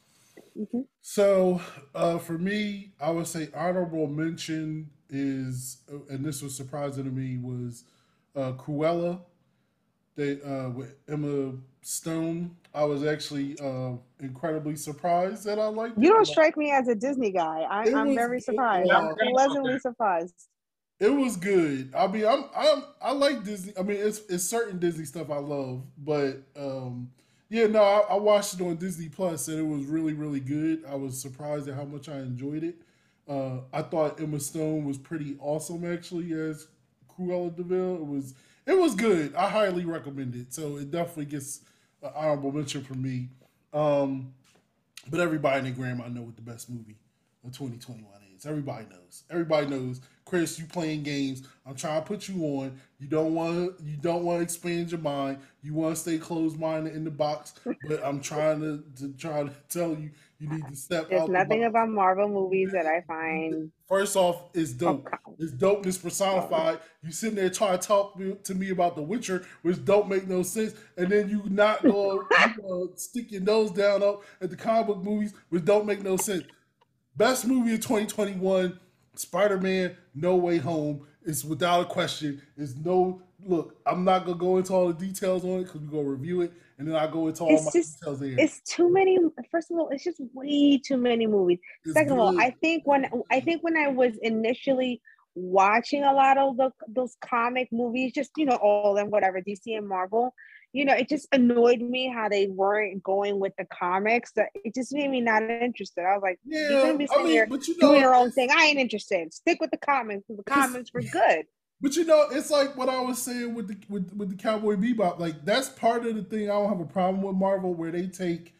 Mhm.
So, uh, for me, I would say honorable mention is, and this was surprising to me, was uh, Cruella. They uh, with Emma Stone. I was actually uh, incredibly surprised that I liked.
You
it.
don't strike me as a Disney guy. I, I'm
was
very surprised.
Yeah.
I'm pleasantly surprised.
It was good. I mean, I'm I'm I like Disney. I mean, it's it's certain Disney stuff I love, but um, yeah, no, I, I watched it on Disney Plus and it was really really good. I was surprised at how much I enjoyed it. Uh, I thought Emma Stone was pretty awesome actually as Cruella de Vil. It was it was good. I highly recommend it. So it definitely gets an honorable mention from me. Um, but everybody and their grandma know what the best movie of 2021 Everybody knows. Everybody knows. Chris, you playing games. I'm trying to put you on. You don't want to. You don't want to expand your mind. You want to stay closed minded in the box. But I'm trying to, to try to tell you you need to step
There's
out. the
nothing
box.
about Marvel movies that I find.
First off, it's dope.
Okay.
It's dopeness personified. You sitting there trying to talk to me about The Witcher, which don't make no sense, and then you not go you go stick your nose down up at the comic book movies, which don't make no sense. Best movie of 2021, Spider-Man: No Way Home. Is without a question. Is no look. I'm not gonna go into all the details on it because we're gonna review it, and then I go into all
It's
my
just-
details there.
It's too many. First of all, it's just way too many movies.
It's
Second of all. I think when I think when I was initially watching a lot of the, those comic movies, just you know all of them, whatever DC and Marvel, you know, it just annoyed me how they weren't going with the comics. That it just made me not interested. I was like,
yeah,
you're gonna be
I mean,
here
but you know,
doing your own thing. I ain't interested. Stick with the comics. The comics were good.
But you know, it's like what I was saying with the with, with the Cowboy Bebop. Like that's part of the thing. I don't have a problem with Marvel where they take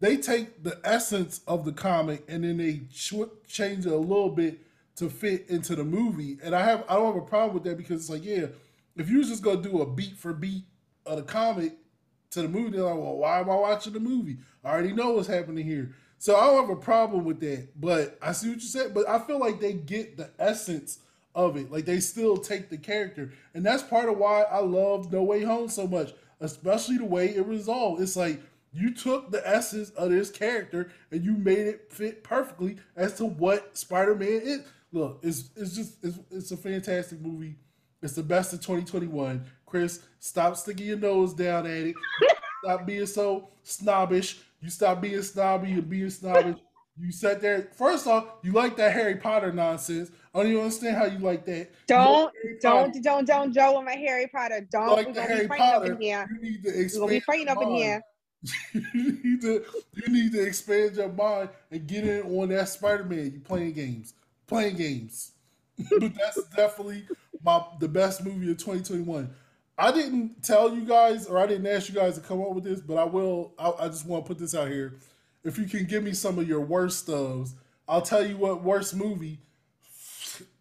they take the essence of the comic and then they ch- change it a little bit to fit into the movie. And I have I don't have a problem with that because it's like yeah, if you was just gonna do a beat for beat of the comic to the movie, they're like, well, why am I watching the movie? I already know what's happening here. So I don't have a problem with that. But I see what you said. But I feel like they get the essence of it. Like they still take the character. And that's part of why I love No Way Home so much, especially the way it resolved. It's like you took the essence of this character and you made it fit perfectly as to what Spider-Man is. Look, it's it's just it's, it's a fantastic movie. It's the best of 2021. Chris, stop sticking your nose down at it. Stop being so snobbish. You stop being snobby and being snobbish. You sat there. First off, you like that Harry Potter nonsense. I don't even understand how you like that.
Don't
like
don't don't don't Joe with my Harry Potter. Don't
like the Harry
fighting up
Potter.
in here.
You need to
expand. We're be fighting up in here.
you need to you need to expand your mind and get in on that Spider-Man. You playing games, playing games. but that's definitely my the best movie of 2021. I didn't tell you guys, or I didn't ask you guys to come up with this, but I will. I, I just want to put this out here. If you can give me some of your worst stubs, I'll tell you what worst movie.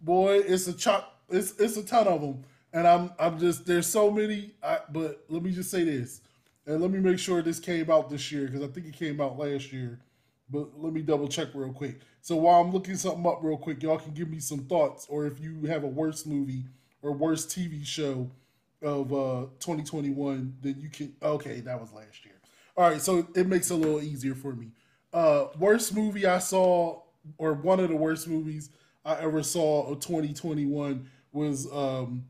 Boy, it's a chop. It's it's a ton of them, and I'm I'm just there's so many. I, but let me just say this, and let me make sure this came out this year because I think it came out last year. But let me double check real quick. So while I'm looking something up real quick, y'all can give me some thoughts, or if you have a worst movie or worst TV show of uh 2021, then you can. Okay, that was last year. All right, so it makes it a little easier for me. Uh, worst movie I saw, or one of the worst movies I ever saw of 2021 was. um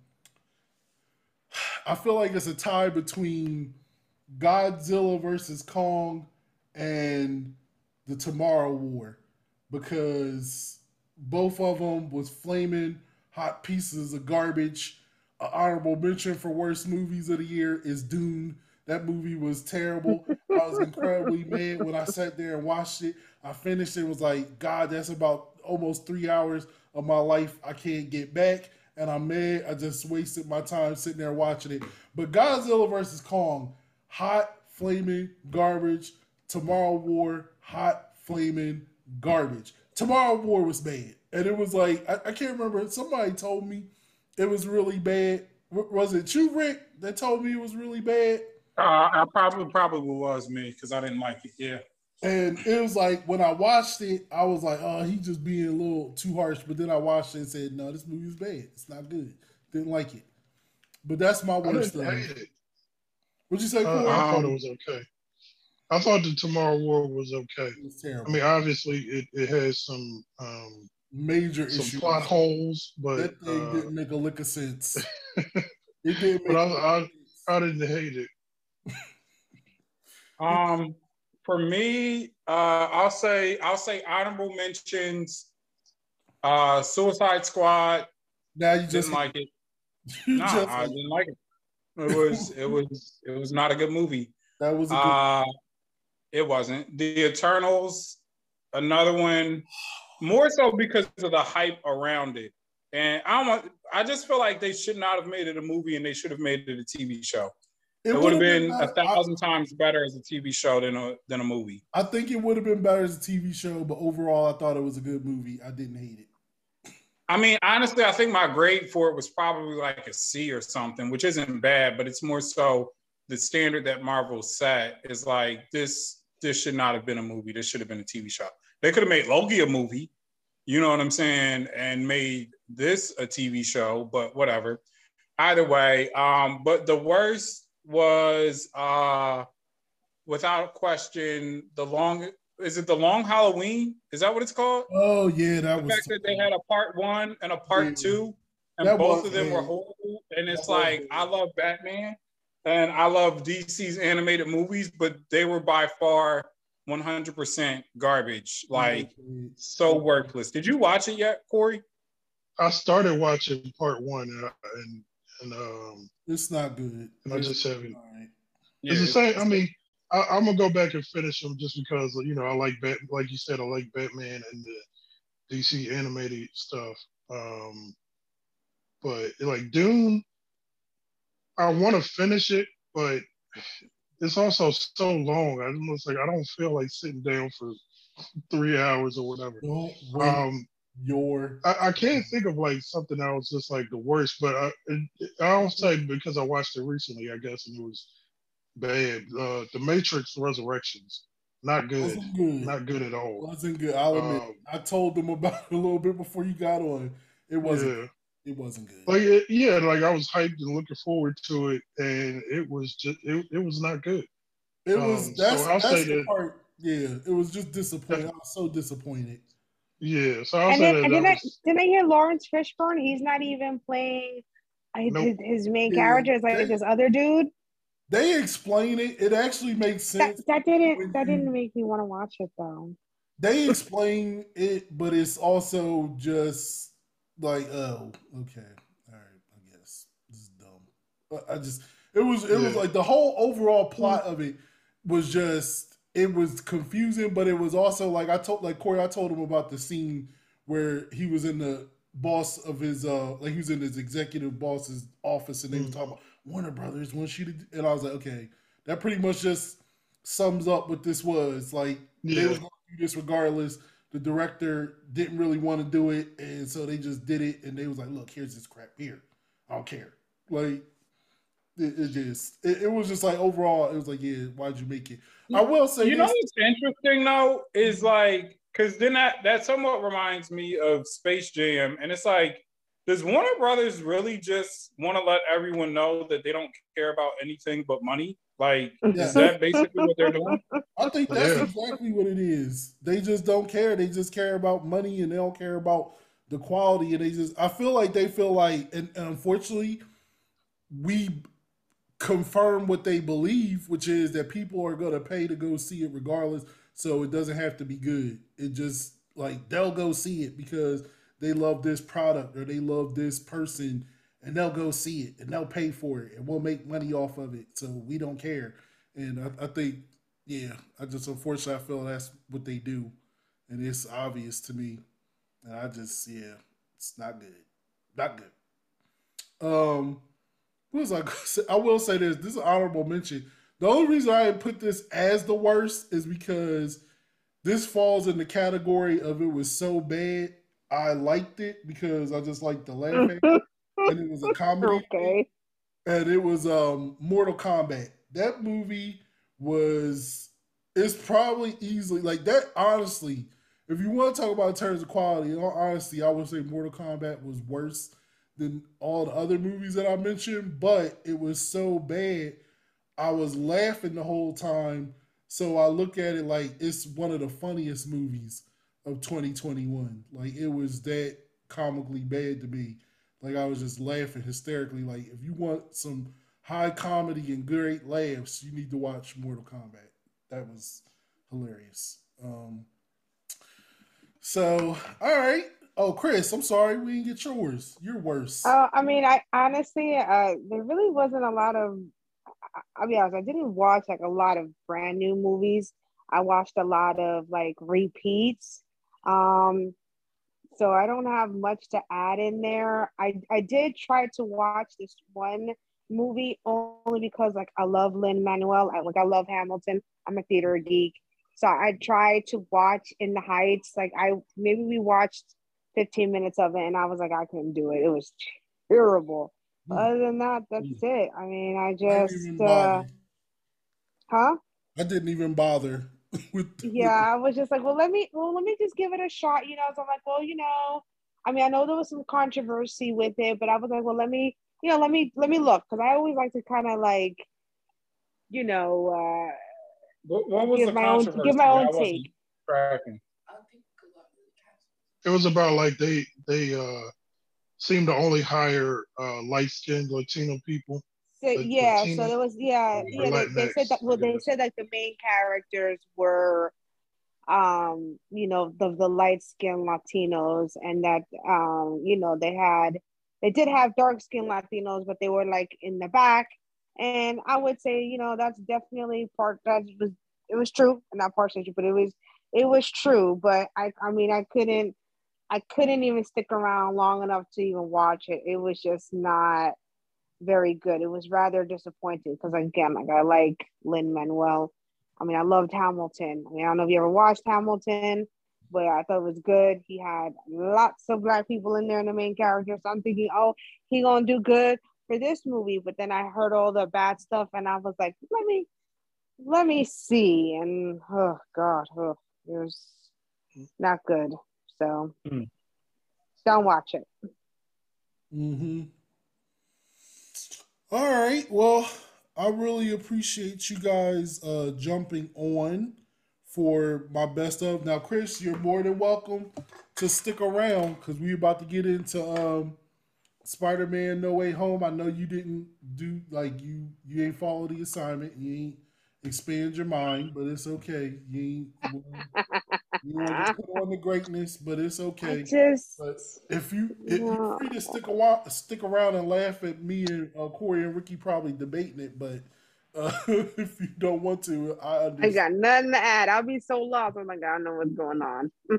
I feel like it's a tie between Godzilla versus Kong and the Tomorrow War because both of them was flaming hot pieces of garbage. Honorable mention for worst movies of the year is Dune. That movie was terrible. I was incredibly mad when I sat there and watched it. I finished it was like, God, that's about almost three hours of my life I can't get back. And I'm mad. I just wasted my time sitting there watching it. But Godzilla versus Kong, hot, flaming garbage. Tomorrow War, hot, flaming garbage. Tomorrow War was bad. And it was like, I, I can't remember. Somebody told me it was really bad. W- Was it you, Rick, that told me it was really bad?
Uh, I probably probably was me because I didn't like it. Yeah.
And it was like when I watched it, I was like, "Oh, he's just being a little too harsh." But then I watched it and said, "No, this movie is bad. It's not good. Didn't like it." But that's my worst.
didn't hate it.
what'd you say?
I,
Cory?
I thought it was okay. I thought the Tomorrow War was okay.
It was terrible.
I mean, obviously, it, it has some um,
Major
some
issue.
plot holes, but
That thing
uh,
didn't make a lick of sense. It didn't
But
make
I-
a lick
I-
sense.
I didn't hate it.
Um, for me, uh, I'll say I'll say honorable mentions. Uh, Suicide Squad.
now you just
Didn't like it.
you
No,
just-
I didn't like it. It was it was it was not a good movie.
that was a good.
Uh, it wasn't. The Eternals, another one, more so because of the hype around it. And I don't I just feel like they should not have made it a movie and they should have made it a TV show. It, would have
would've
been a thousand times better as a TV show than a than a movie.
I, I think it would have been better as a TV show, but overall, I thought it was a good movie. I didn't hate it.
I mean, honestly, I think my grade for it was probably like a C or something, which isn't bad, but it's more so the standard that Marvel set is like this. This should not have been a movie. This should have been a TV show. They could have made Loki a movie, you know what I'm saying, and made this a TV show. But whatever. Either way, um, but the worst was, uh, without question, the long. Is it the Long Halloween? Is that what it's called?
Oh yeah, that
the
was.
fact that they had a part one and a part
Yeah.
two, and
That
both
was
of them were horrible. And it's
That
like
bad.
I love Batman and I love DC's animated movies, but they were by far 100% garbage, like so worthless. Did you watch it yet, Cory?
I started watching part one, and and, and um,
it's not good.
and I just haven't.
All right.
It's the same. I mean, I, I'm gonna go back and finish them just because you know I like Bat, like you said, I like Batman and the DC animated stuff. Um, but like Dune, I want to finish it, but it's also so long. I almost like I don't feel like sitting down for three hours or whatever. Um,
your.
I, I can't think of like something that was just like the worst, but I it, I don't say because I watched it recently, I guess, and it was bad. Uh, the Matrix Resurrections, not good,
good.
not good at all.
wasn't good. I'll admit.
Um,
I told them about it a little bit before you got on. It wasn't.
Yeah,
It wasn't good.
like it, yeah, like I was hyped and looking forward to it, and it was just it, it was not good.
It was.
um,
that's
so I'll
that's
say
the
that-
part. Yeah, it was just disappointing. I was so disappointed.
Yeah, so I'll
And
say
then,
that,
and
that
then I, didn't I hear Laurence Fishburne? He's not even playing uh, his,
Nope.
his main
Yeah,
character. Is like
they-
this other dude.
They explain it. It actually makes sense.
that
when
didn't that
you-
didn't make me want to watch it though.
they explain it, but it's also just like, oh, okay, all right, I guess this is dumb. I just, it was, it was like the whole overall plot of it was just, it was confusing, but it was also like I told, like Cory, I told him about the scene where he was in the boss of his, uh, like he was in his executive boss's office, and they were
Mhm.
talking about Warner Brothers you to, and I was like, okay, that pretty much just sums up what this was. Like they
Yeah.
was going to do this regardless. The director didn't really want to do it, and so they just did it. And they was like, "Look, here's this crap here. I don't care." Like it, it just, it, it was just like overall, it was like, "Yeah, why'd you make it?" I will say,
You know what's interesting though is like because then that that somewhat reminds me of Space Jam, and it's like, does Warner Brothers really just want to let everyone know that they don't care about anything but money? Like,
Yeah.
is that basically what they're doing?
I think that's
Yeah.
exactly what it is. They just don't care. They just care about money, and they don't care about the quality. And they just, I feel like they feel like, and, and unfortunately, we confirm what they believe, which is that people are going to pay to go see it regardless. So it doesn't have to be good. It just like they'll go see it because they love this product or they love this person and they'll go see it and they'll pay for it and we'll make money off of it. So we don't care. And I, I think, yeah, I just unfortunately I feel that's what they do. And it's obvious to me. And I just, yeah, it's not good. Not good. Um, what was I gonna say? I will say this. This is honorable mention. The only reason I put this as the worst is because this falls in the category of it was so bad. I liked it because I just liked the laughing, and it was a comedy,
Okay.
and it was um Mortal Kombat. That movie was it's probably easily like that. Honestly, if you want to talk about in terms of quality, in all honesty, I would say Mortal Kombat was worse than all the other movies that I mentioned, but it was so bad. I was laughing the whole time. So I look at it like it's one of the funniest movies of 2021. Like it was that comically bad to me. Like I was just laughing hysterically. Like if you want some high comedy and great laughs, you need to watch Mortal Kombat. That was hilarious. Um, so all right. Oh, Chris, I'm sorry we didn't get yours. You're worse.
Uh, I mean, I honestly, uh, there really wasn't a lot of. I'll be honest. I didn't watch like a lot of brand new movies. I watched a lot of like repeats. Um, so I don't have much to add in there. I I did try to watch this one movie only because like I love Lin Manuel. I like I love Hamilton. I'm a theater geek. So I tried to watch In the Heights. Like I maybe we watched 15 minutes of it and I was like, I couldn't do it. It was terrible.
Hmm.
Other than that, that's it. I mean, I
I
just
even
uh huh?
I didn't even bother with.
Yeah, I was just like, well, let me well, let me just give it a shot, you know. So I'm like, well, you know, I mean, I know there was some controversy with it, but I was like, well, let me, you know, let me let me look because I always like to kind of like, you know, uh
What, what was
Give
the
my own- give my own take.
tracking.
It was about like they they uh seem to only hire uh light skinned Latino people.
So, yeah, so there was yeah, yeah. They, they said that. Well, they said that the main characters were, um, you know, the the light skinned Latinos, and that um, you know, they had they did have dark skinned Latinos, but they were like in the back. And I would say, you know, that's definitely part that was it was true, not partially true, but it was it was true. But I I mean, I couldn't I couldn't even stick around long enough to even watch it. It was just not very good. It was rather disappointing because again, like I like Lin Manuel. I mean, I loved Hamilton. I mean, I don't know if you ever watched Hamilton, but I thought it was good. He had lots of black people in there in the main character. So I'm thinking, oh, he gonna do good for this movie. But then I heard all the bad stuff, and I was like, let me, let me see. And oh god, oh, it was not good. So
Hmm.
don't watch it.
Mm-hmm. All right. Well, I really appreciate you guys uh jumping on for my best of. Now, Chris, you're more than welcome to stick around because we're about to get into um Spider-Man No Way Home. I know you didn't do like you you ain't follow the assignment. You ain't expand your mind, but it's okay. You ain't you want to put on the greatness, but it's
I
okay.
just
But if you if
No.
you're free to stick a stick around and laugh at me and uh, Cory and Ricky probably debating it, but uh, if you don't want to, I
I got nothing to add. I'll be so lost. I'm like, I don't know what's going on.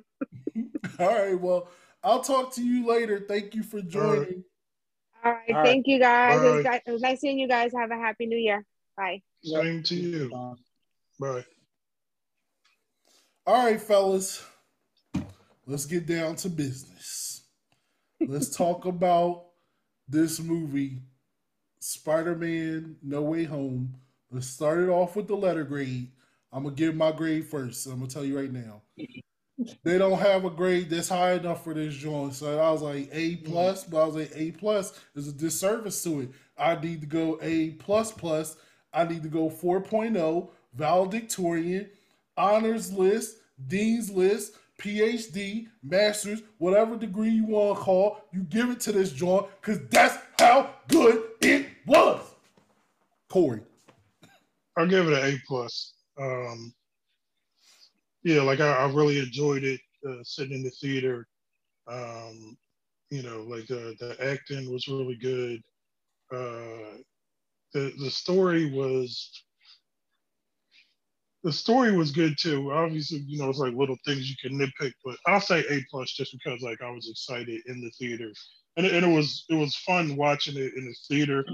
All right, well, I'll talk to you later. Thank you for joining.
All right.
All right.
Thank you guys. It was, it was nice seeing you guys. Have a happy new year. Bye.
Same to you. Bye.
All right, fellas, let's get down to business. Let's talk about this movie, Spider-Man: No Way Home. Let's start it off with the letter grade. I'm gonna give my grade first. I'm gonna tell you right now. They don't have a grade that's high enough for this joint. So I was like A plus, but I was like A plus is a disservice to it. I need to go A plus plus. I need to go 4.0, valedictorian, honors list, dean's list, PhD, master's, whatever degree you want to call, you give it to this joint because that's how good it was. Cory.
I'll give it an A plus. Um, yeah, like I, I really enjoyed it uh, sitting in the theater. Um, you know, like uh, the acting was really good. Uh, the the story was the story was good too. Obviously, you know, it's like little things you can nitpick, but I'll say A plus just because like I was excited in the theater, and it, and it was it was fun watching it in the theater,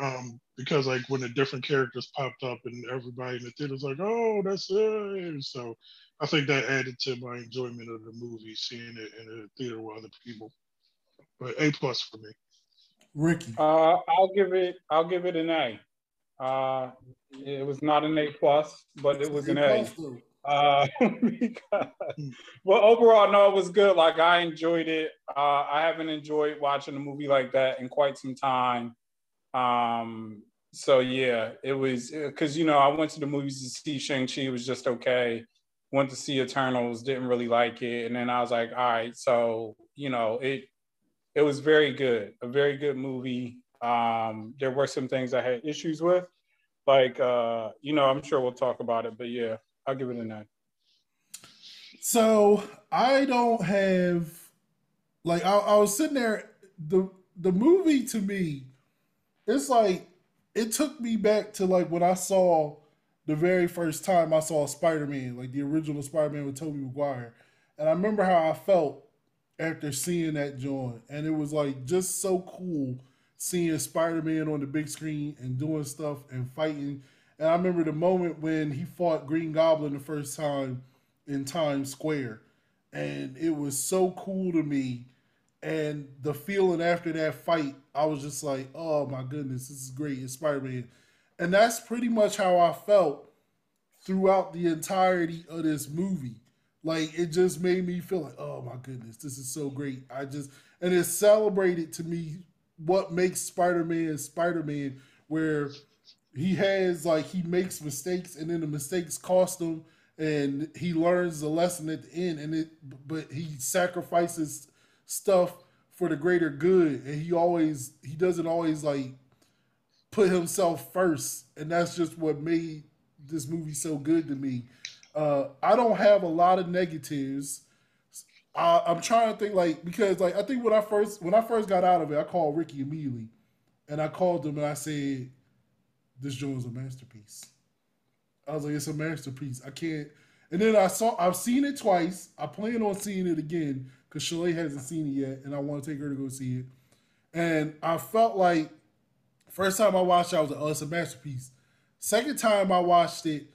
um, because like when the different characters popped up and everybody in the theater was like, oh, that's it. So I think that added to my enjoyment of the movie, seeing it in the theater with other people. But A plus for me.
Ricky.
Uh, I'll give it. I'll give it an A. Uh, it was not an A plus, but it was an A. Uh, because, well, overall, no, it was good. Like I enjoyed it. Uh, I haven't enjoyed watching a movie like that in quite some time. Um, so yeah, it was because you know I went to the movies to see Shang Chi. It was just okay. Went to see Eternals. Didn't really like it, and then I was like, all right. So you know it. It was very good. A very good movie. Um, there were some things I had issues with, like uh, you know I'm sure we'll talk about it. But yeah, I'll give it a nine.
So I don't have like I, I was sitting there. The the movie to me, it's like it took me back to like when I saw the very first time I saw Spider Man, like the original Spider Man with Tobey Maguire, and I remember how I felt after seeing that joint, and it was like just so cool seeing Spider Man on the big screen and doing stuff and fighting. And I remember the moment when he fought Green Goblin the first time in Times Square. And it was so cool to me. And the feeling after that fight, I was just like, oh my goodness, this is great. It's Spider Man. And that's pretty much how I felt throughout the entirety of this movie. Like it just made me feel like, oh my goodness, this is so great. I just and it celebrated to me what makes Spider-Man Spider-Man, where he has like he makes mistakes and then the mistakes cost him and he learns the lesson at the end and it but he sacrifices stuff for the greater good and he always he doesn't always like put himself first and that's just what made this movie so good to me. Uh i don't have a lot of negatives I, i'm trying to think like because like i think when i first when i first got out of it i called ricky immediately and i called him and i said this joint is a masterpiece I was like, it's a masterpiece. I can't. And then I saw, I've seen it twice. I plan on seeing it again because Shalay hasn't seen it yet, and I want to take her to go see it. And I felt like first time I watched it, I was like, oh, it's a masterpiece. Second time I watched it,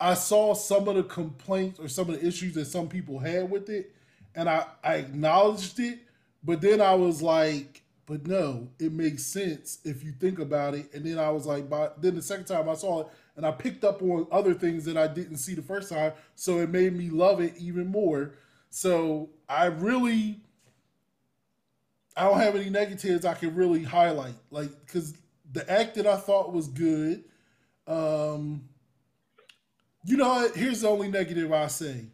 I saw some of the complaints or some of the issues that some people had with it, and I, I acknowledged it, but then I was like, but no, it makes sense if you think about it. And then I was like, but then the second time I saw it, and I picked up on other things that I didn't see the first time, so it made me love it even more. So I really, I don't have any negatives I can really highlight, like because the act that I thought was good. Um, you know, here's the only negative I say,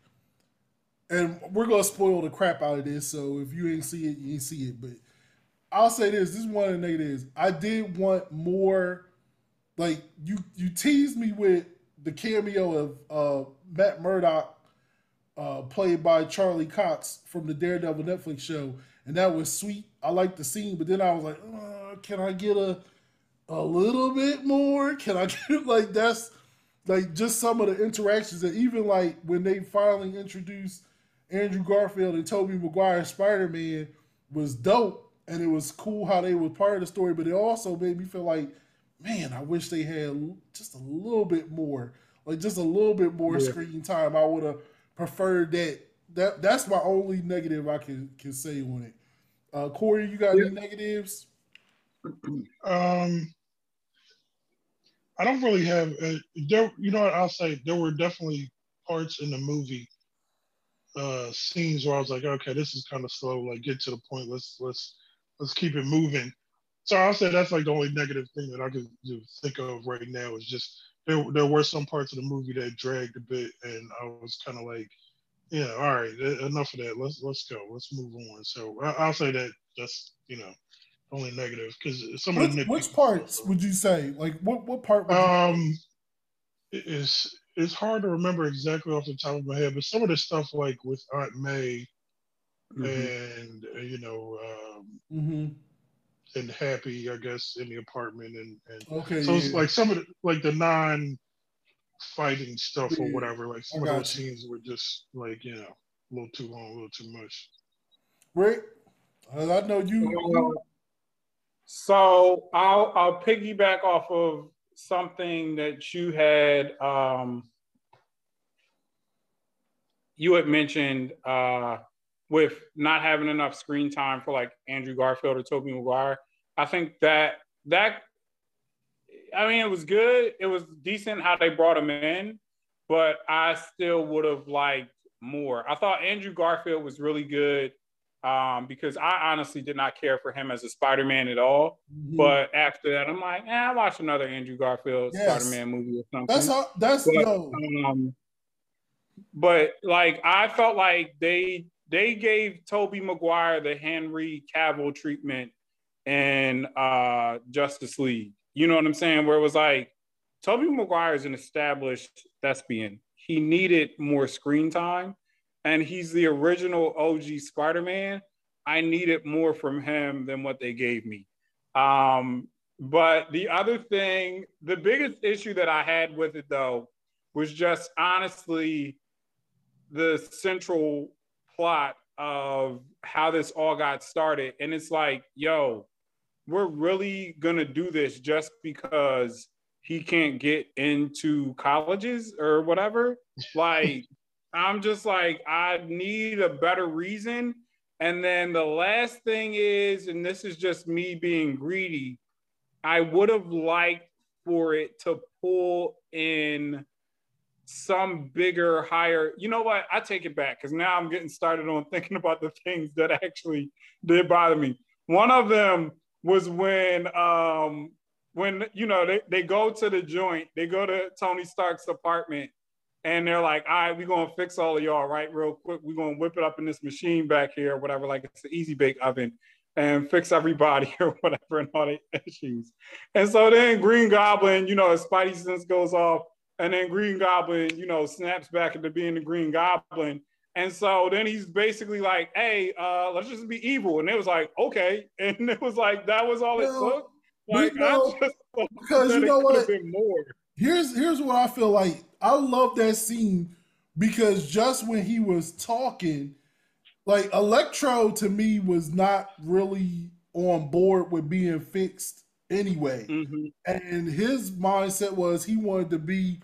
and we're gonna spoil the crap out of this. So if you ain't see it, you ain't see it. But I'll say this: this is one of the negatives. I did want more like you you teased me with the cameo of uh, Matt Murdock, uh, played by Charlie Cox from the Daredevil Netflix show, and that was sweet. I liked the scene, but then I was like, uh, can I get a a little bit more? Can I get like that's like just some of the interactions and even like when they finally introduced Andrew Garfield and Tobey Maguire Spider Man was dope and it was cool how they were part of the story, but it also made me feel like man, I wish they had just a little bit more, like just a little bit more yeah. screen time. I would have preferred that. That that's my only negative I can can say on it. Uh, Cory, you got yeah. any negatives?
Um, I don't really have. Uh, there, you know what I'll say? There were definitely parts in the movie, uh, scenes where I was like, okay, this is kind of slow. Like, get to the point. Let's let's let's keep it moving. So I'll say that's like the only negative thing that I could think of right now is just there, there were some parts of the movie that dragged a bit, and I was kind of like, yeah, all right, enough of that. Let's let's go. Let's move on. So I, will say that that's you know only negative because some
which,
of the
which parts would you say like what what part?
um, it's it's hard to remember exactly off the top of my head, but some of the stuff like with Aunt May mm-hmm. and uh, you know. Um,
mm-hmm
and happy, I guess, in the apartment, and, and
okay,
so
yeah.
it's like some of the like the non fighting stuff yeah. or whatever. Like some of those you. scenes were just like you know a little too long, a little too much.
Rick, I know you.
So I'll I'll piggyback off of something that you had um, you had mentioned uh, with not having enough screen time for like Andrew Garfield or Tobey Maguire. I think that that I mean, it was good. It was decent how they brought him in, but I still would have liked more. I thought Andrew Garfield was really good um, because I honestly did not care for him as a Spider-Man at all.
Mhm.
But after that, I'm like, eh, I'll watch another Andrew Garfield
Yes.
Spider-Man movie or something.
that's how that's
But,
yo.
um, but like I felt like they they gave Tobey Maguire the Henry Cavill treatment in uh, Justice League. You know what I'm saying? Where it was like Tobey Maguire is an established thespian. He needed more screen time, and he's the original OG Spider-Man. I needed more from him than what they gave me. Um, but the other thing, the biggest issue that I had with it though was just honestly the central plot of how this all got started. And it's like, yo, we're really gonna do this just because he can't get into colleges or whatever. Like, I'm just like, I need a better reason. And then the last thing is, and this is just me being greedy, I would have liked for it to pull in some bigger, higher. You know what? I take it back because now I'm getting started on thinking about the things that actually did bother me. One of them was when um when you know they, they go to the joint, they go to Tony Stark's apartment and they're like, all right, we're gonna fix all of y'all right real quick. We're gonna whip it up in this machine back here, whatever, like it's an easy bake oven, and fix everybody or whatever and all the issues. And so then Green Goblin, you know, his Spidey sense goes off, and then Green Goblin, you know, snaps back into being the Green Goblin. And so then he's basically like, hey, uh, let's just be evil. And it was like, okay. And it was like, that was all it took. Like,
you know,
I just
because you know what? here's here's what I feel like. I love that scene because just when he was talking, like Electro to me was not really on board with being fixed anyway.
Mhm.
And his mindset was he wanted to be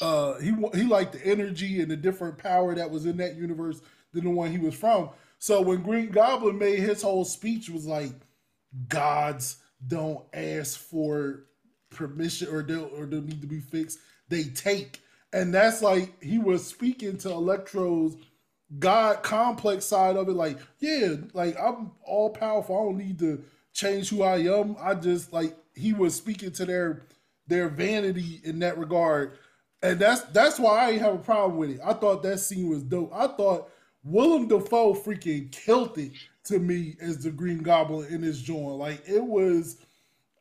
uh he he liked the energy and the different power that was in that universe than the one he was from. So when Green Goblin made his whole speech was like gods don't ask for permission or they or they need to be fixed. They take. And that's like he was speaking to Electro's God complex side of it, like, yeah, like I'm all powerful. I don't need to change who I am. I just like he was speaking to their their vanity in that regard. And that's that's why I have a problem with it. I thought that scene was dope. I thought Willem Dafoe freaking killed it to me as the Green Goblin in this joint. Like it was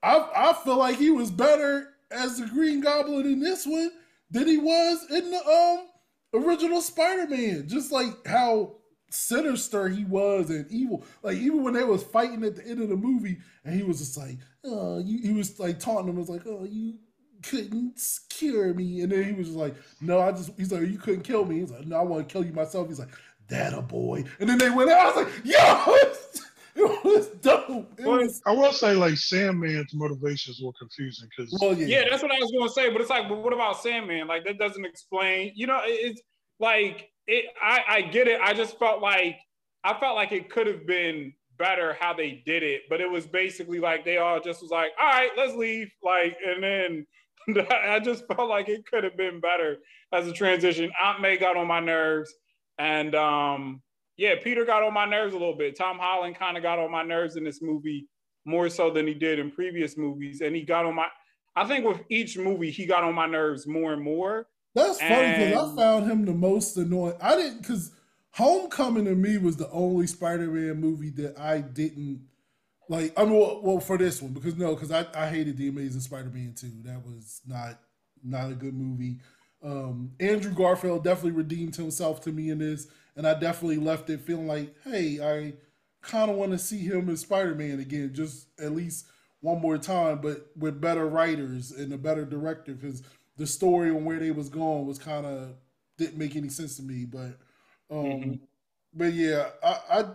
I I feel like he was better as the Green Goblin in this one than he was in the um original Spider-Man. Just like how sinister he was and evil. Like even when they was fighting at the end of the movie, and he was just like, "Oh," you, he was like taunting him, Was like, "Oh, you couldn't cure me," and then he was just like, "No, I just." He's like, "You couldn't kill me." He's like, "No, I want to kill you myself." He's like, "That a boy," and then they went out. I was like, "Yo, it was dope." It was
I will say, like Sandman's motivations were confusing because
well, yeah.
Yeah, that's what I was going to say. But it's like, but what about Sandman? Like that doesn't explain. You know, it's like it. I I get it. I just felt like I felt like it could have been better how they did it, but it was basically like they all just was like, all right, let's leave. Like, and then I just felt like it could have been better as a transition. Aunt May got on my nerves, and um, yeah, Peter got on my nerves a little bit. Tom Holland kind of got on my nerves in this movie more so than he did in previous movies, and he got on my. I think with each movie, he got on my nerves more and more.
That's funny because I found him the most annoying. I didn't because Homecoming to me was the only Spider-Man movie that I didn't like. I mean, well, well for this one because no, because I, I hated the Amazing Spider-Man too. That was not not a good movie. Um, Andrew Garfield definitely redeemed himself to me in this, and I definitely left it feeling like, hey, I kind of want to see him as Spider-Man again, just at least one more time, but with better writers and a better director because the story on where they was going was kind of didn't make any sense to me. But um,
Mhm.
but yeah, I I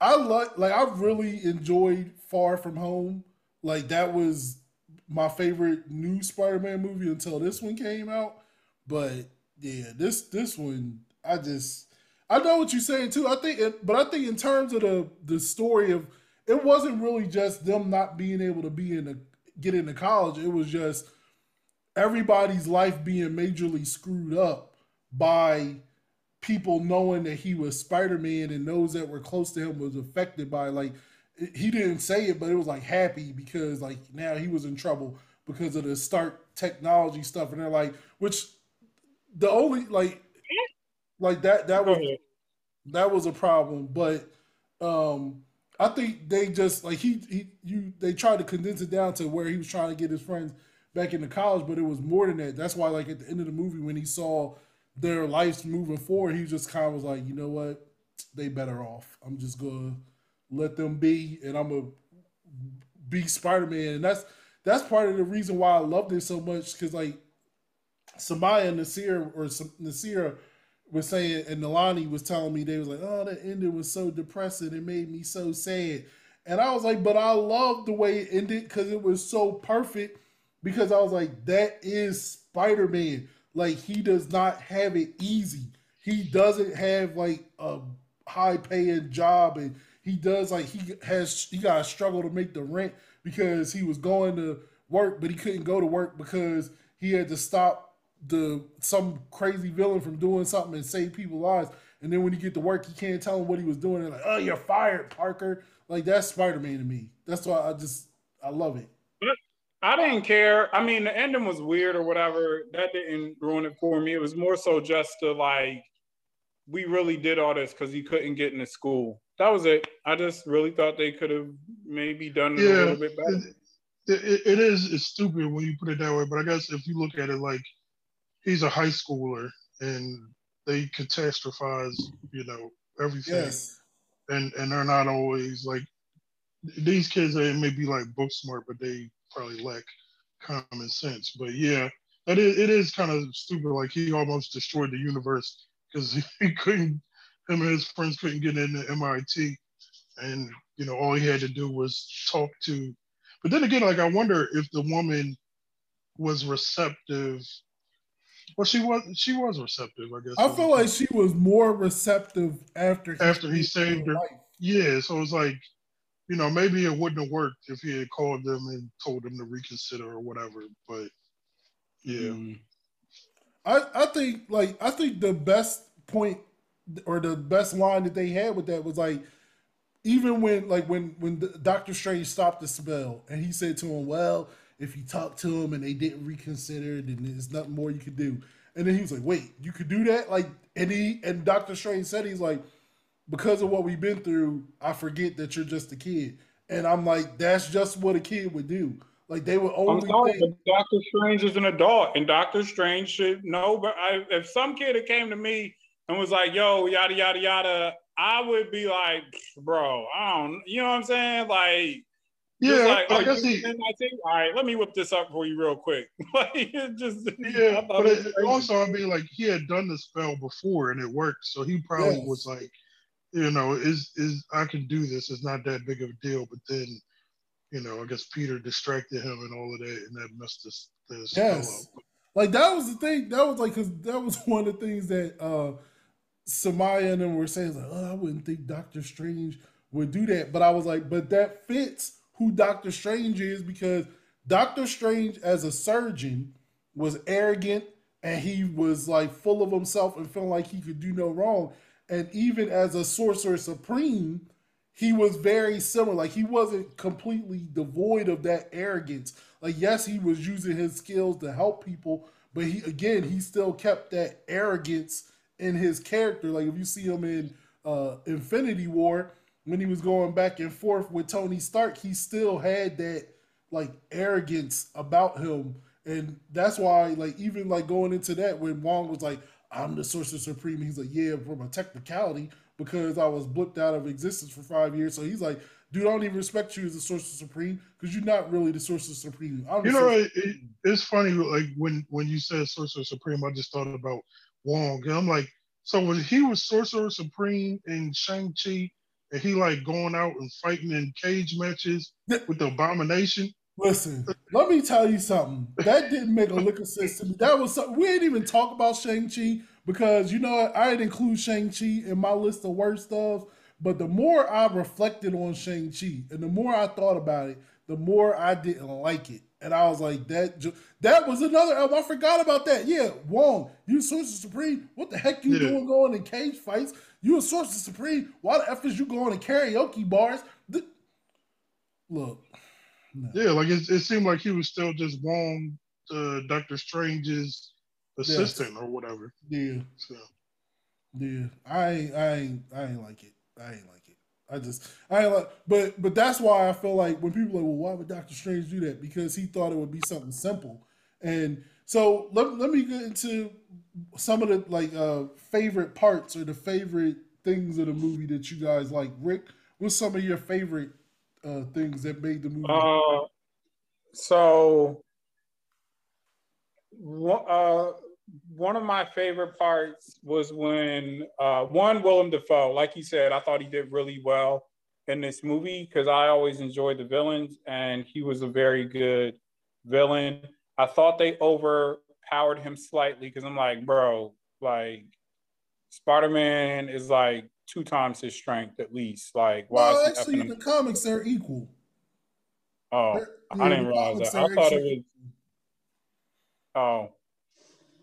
I like like I really enjoyed Far From Home. Like that was my favorite new Spider-Man movie until this one came out. But yeah, this this one I just I know what you're saying too. I think, it, but I think in terms of the the story of it wasn't really just them not being able to be in a get into college. It was just everybody's life being majorly screwed up by people knowing that he was Spider-Man and those that were close to him was affected by like he didn't say it, but it was like happy because like now he was in trouble because of the Stark technology stuff, and they're like, which the only like like that that was that was a problem, but um I think they just like he he you they tried to condense it down to where he was trying to get his friends back into college, but it was more than that. That's why like at the end of the movie when he saw their lives moving forward, he just kind of was like, you know what, they better off. I'm just gonna let them be, and I'm gonna be Spider Man, and that's that's part of the reason why I loved it so much because like Samaya and Nasir or Nasir was saying, and Nalani was telling me they was like, oh, the ending was so depressing, it made me so sad, and I was like, but I love the way it ended because it was so perfect. Because I was like, that is Spider Man. Like he does not have it easy. He doesn't have like a high paying job and he does like he has he got to struggle to make the rent because he was going to work but he couldn't go to work because he had to stop the some crazy villain from doing something and save people's lives and then when you get to work you can't tell him what he was doing and like oh you're fired parker like that's spider-man to me that's why i just i love it
I didn't care. I mean, the ending was weird or whatever. That didn't ruin it for me. It was more so just to like, we really did all this because he couldn't get into school that was it. I just really thought they could have maybe done it yeah, a little bit better.
It, it, it is it's stupid when you put it that way, but I guess if you look at it like he's a high schooler and they catastrophize, you know, everything. Yes. And and they're not always like these kids they may be like book smart, but they probably lack common sense. But yeah, it is, it is kind of stupid. Like he almost destroyed the universe because he couldn't him and his friends couldn't get into MIT, and you know all he had to do was talk to. But then again, like I wonder if the woman was receptive. Well, she was. She was receptive, I guess.
I feel like she was more receptive after
he after he saved her. Life. Yeah, so it's like, you know, maybe it wouldn't have worked if he had called them and told them to reconsider or whatever. But yeah, mm.
I I think like I think the best point or the best line that they had with that was like even when like when when Doctor Strange stopped the spell and he said to him, "Well, if you talk to him and they didn't reconsider, then there's nothing more you could do." And then he was like, "Wait, you could do that?" Like, and he and Doctor Strange said he's like, "Because of what we've been through, I forget that you're just a kid." And I'm like, "That's just what a kid would do." Like they would only. I'm sorry,
think- Doctor Strange is an adult, and Doctor Strange should know. But I, if some kid had came to me and was like, yo, yada, yada, yada, I would be like, bro, I don't, you know what I'm saying? Like,
yeah,
like,
I oh, guess he,
all right, let me whip this up for you real quick. like, just,
yeah, but it, also, I mean, like, he had done the spell before and it worked. So he probably yes. was like, you know, is, is, I can do this. It's not that big of a deal. But then, you know, I guess Peter distracted him and all of that, and that messed this, this
yes. Like, that was the thing. That was like, because that was one of the things that, uh, Samaya and them were saying like, oh, I wouldn't think Doctor Strange would do that. But I was like, but that fits who Doctor Strange is because Doctor Strange as a surgeon was arrogant and he was like full of himself and feeling like he could do no wrong. And even as a sorcerer supreme, he was very similar. Like he wasn't completely devoid of that arrogance. Like yes, he was using his skills to help people, but he again he still kept that arrogance in his character. Like if you see him in uh, Infinity War, when he was going back and forth with Tony Stark, he still had that like arrogance about him, and that's why like even like going into that when Wong was like, "I'm the Sorcerer Supreme," he's like, "Yeah, from a technicality." Because I was blipped out of existence for five years, so he's like, dude, I don't even respect you as the Sorcerer Supreme because you're not really the Sorcerer Supreme.
I'm you know, it, it, it's funny. Like when when you said Sorcerer Supreme, I just thought about Wong. And I'm like, so when he was Sorcerer Supreme in Shang-Chi, and he like going out and fighting in cage matches with the Abomination.
Listen, let me tell you something. That didn't make a lick of sense to me. That was something, we didn't even talk about Shang-Chi because you know what? I didn't include Shang-Chi in my list of worst stuff. But the more I reflected on Shang-Chi and the more I thought about it, the more I didn't like it. And I was like, that ju- that was another album. I forgot about that. Yeah, Wong, you Sorcerer Supreme. What the heck you
Yeah.
doing going in cage fights? You a source Sorcerer Supreme. Why the F is you going to karaoke bars? Th- Look. no.
Yeah, like it, it seemed like he was still just Wong, uh, Doctor Strange's assistant or whatever.
Yeah.
So
Yeah, I ain't, I ain't, I ain't like it. I ain't like it. I just, I ain't like, but, but that's why I feel like when people are like, well, why would Doctor Strange do that? Because he thought it would be something simple. And so let, let me get into some of the like uh favorite parts or the favorite things of the movie that you guys like. Rick, what's some of your favorite uh things that made the movie?
Uh, so, uh, one of my favorite parts was when uh, one Willem Dafoe, like you said, I thought he did really well in this movie because I always enjoyed the villains, and he was a very good villain. I thought they overpowered him slightly because I'm like, bro, like Spider Man is like two times his strength at least. Like, why
well, actually,
effing
in
him?
the comics they're equal.
Oh,
They're-
I didn't realize that. I
are
thought it was. Oh,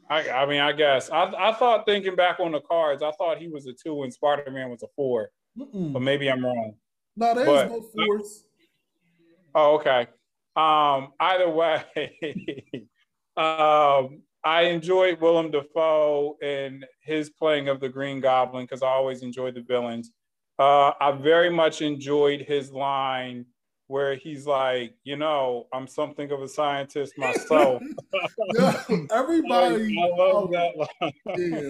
I, I mean, I guess I, I thought thinking back on the cards, I thought he was a two and Spider Man was a four,
Mm-mm.
but maybe I'm wrong.
No, there's
but-
no force.
Oh, okay. Um, either way, um, I enjoyed Willem Dafoe and his playing of the Green Goblin because I always enjoyed the villains. Uh, I very much enjoyed his line where he's like, you know, I'm something of a scientist myself.
Yeah, everybody,
I love that line.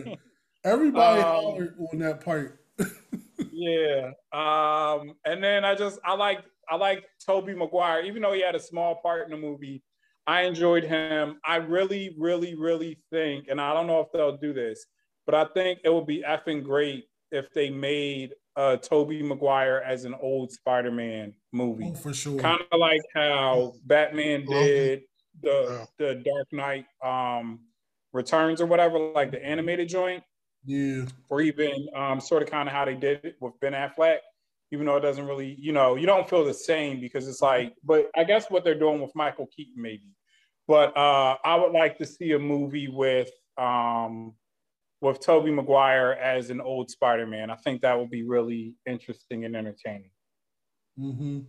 yeah, everybody
Um,
on that part.
yeah. Um, and then I just I like I like Tobey Maguire, even though he had a small part in the movie. I enjoyed him. I really, really, really think, and I don't know if they'll do this, but I think it would be effing great if they made uh Tobey Maguire as an old Spider-Man movie.
Oh, for sure.
Kind of like how Batman did the the Dark Knight um returns or whatever, like the animated joint
Yeah,
or even um, sort of kind of how they did it with Ben Affleck, even though it doesn't really, you know, you don't feel the same because it's like, but I guess what they're doing with Michael Keaton maybe. But uh, I would like to see a movie with um, with Tobey Maguire as an old Spider-Man. I think that would be really interesting and entertaining.
mm-hmm.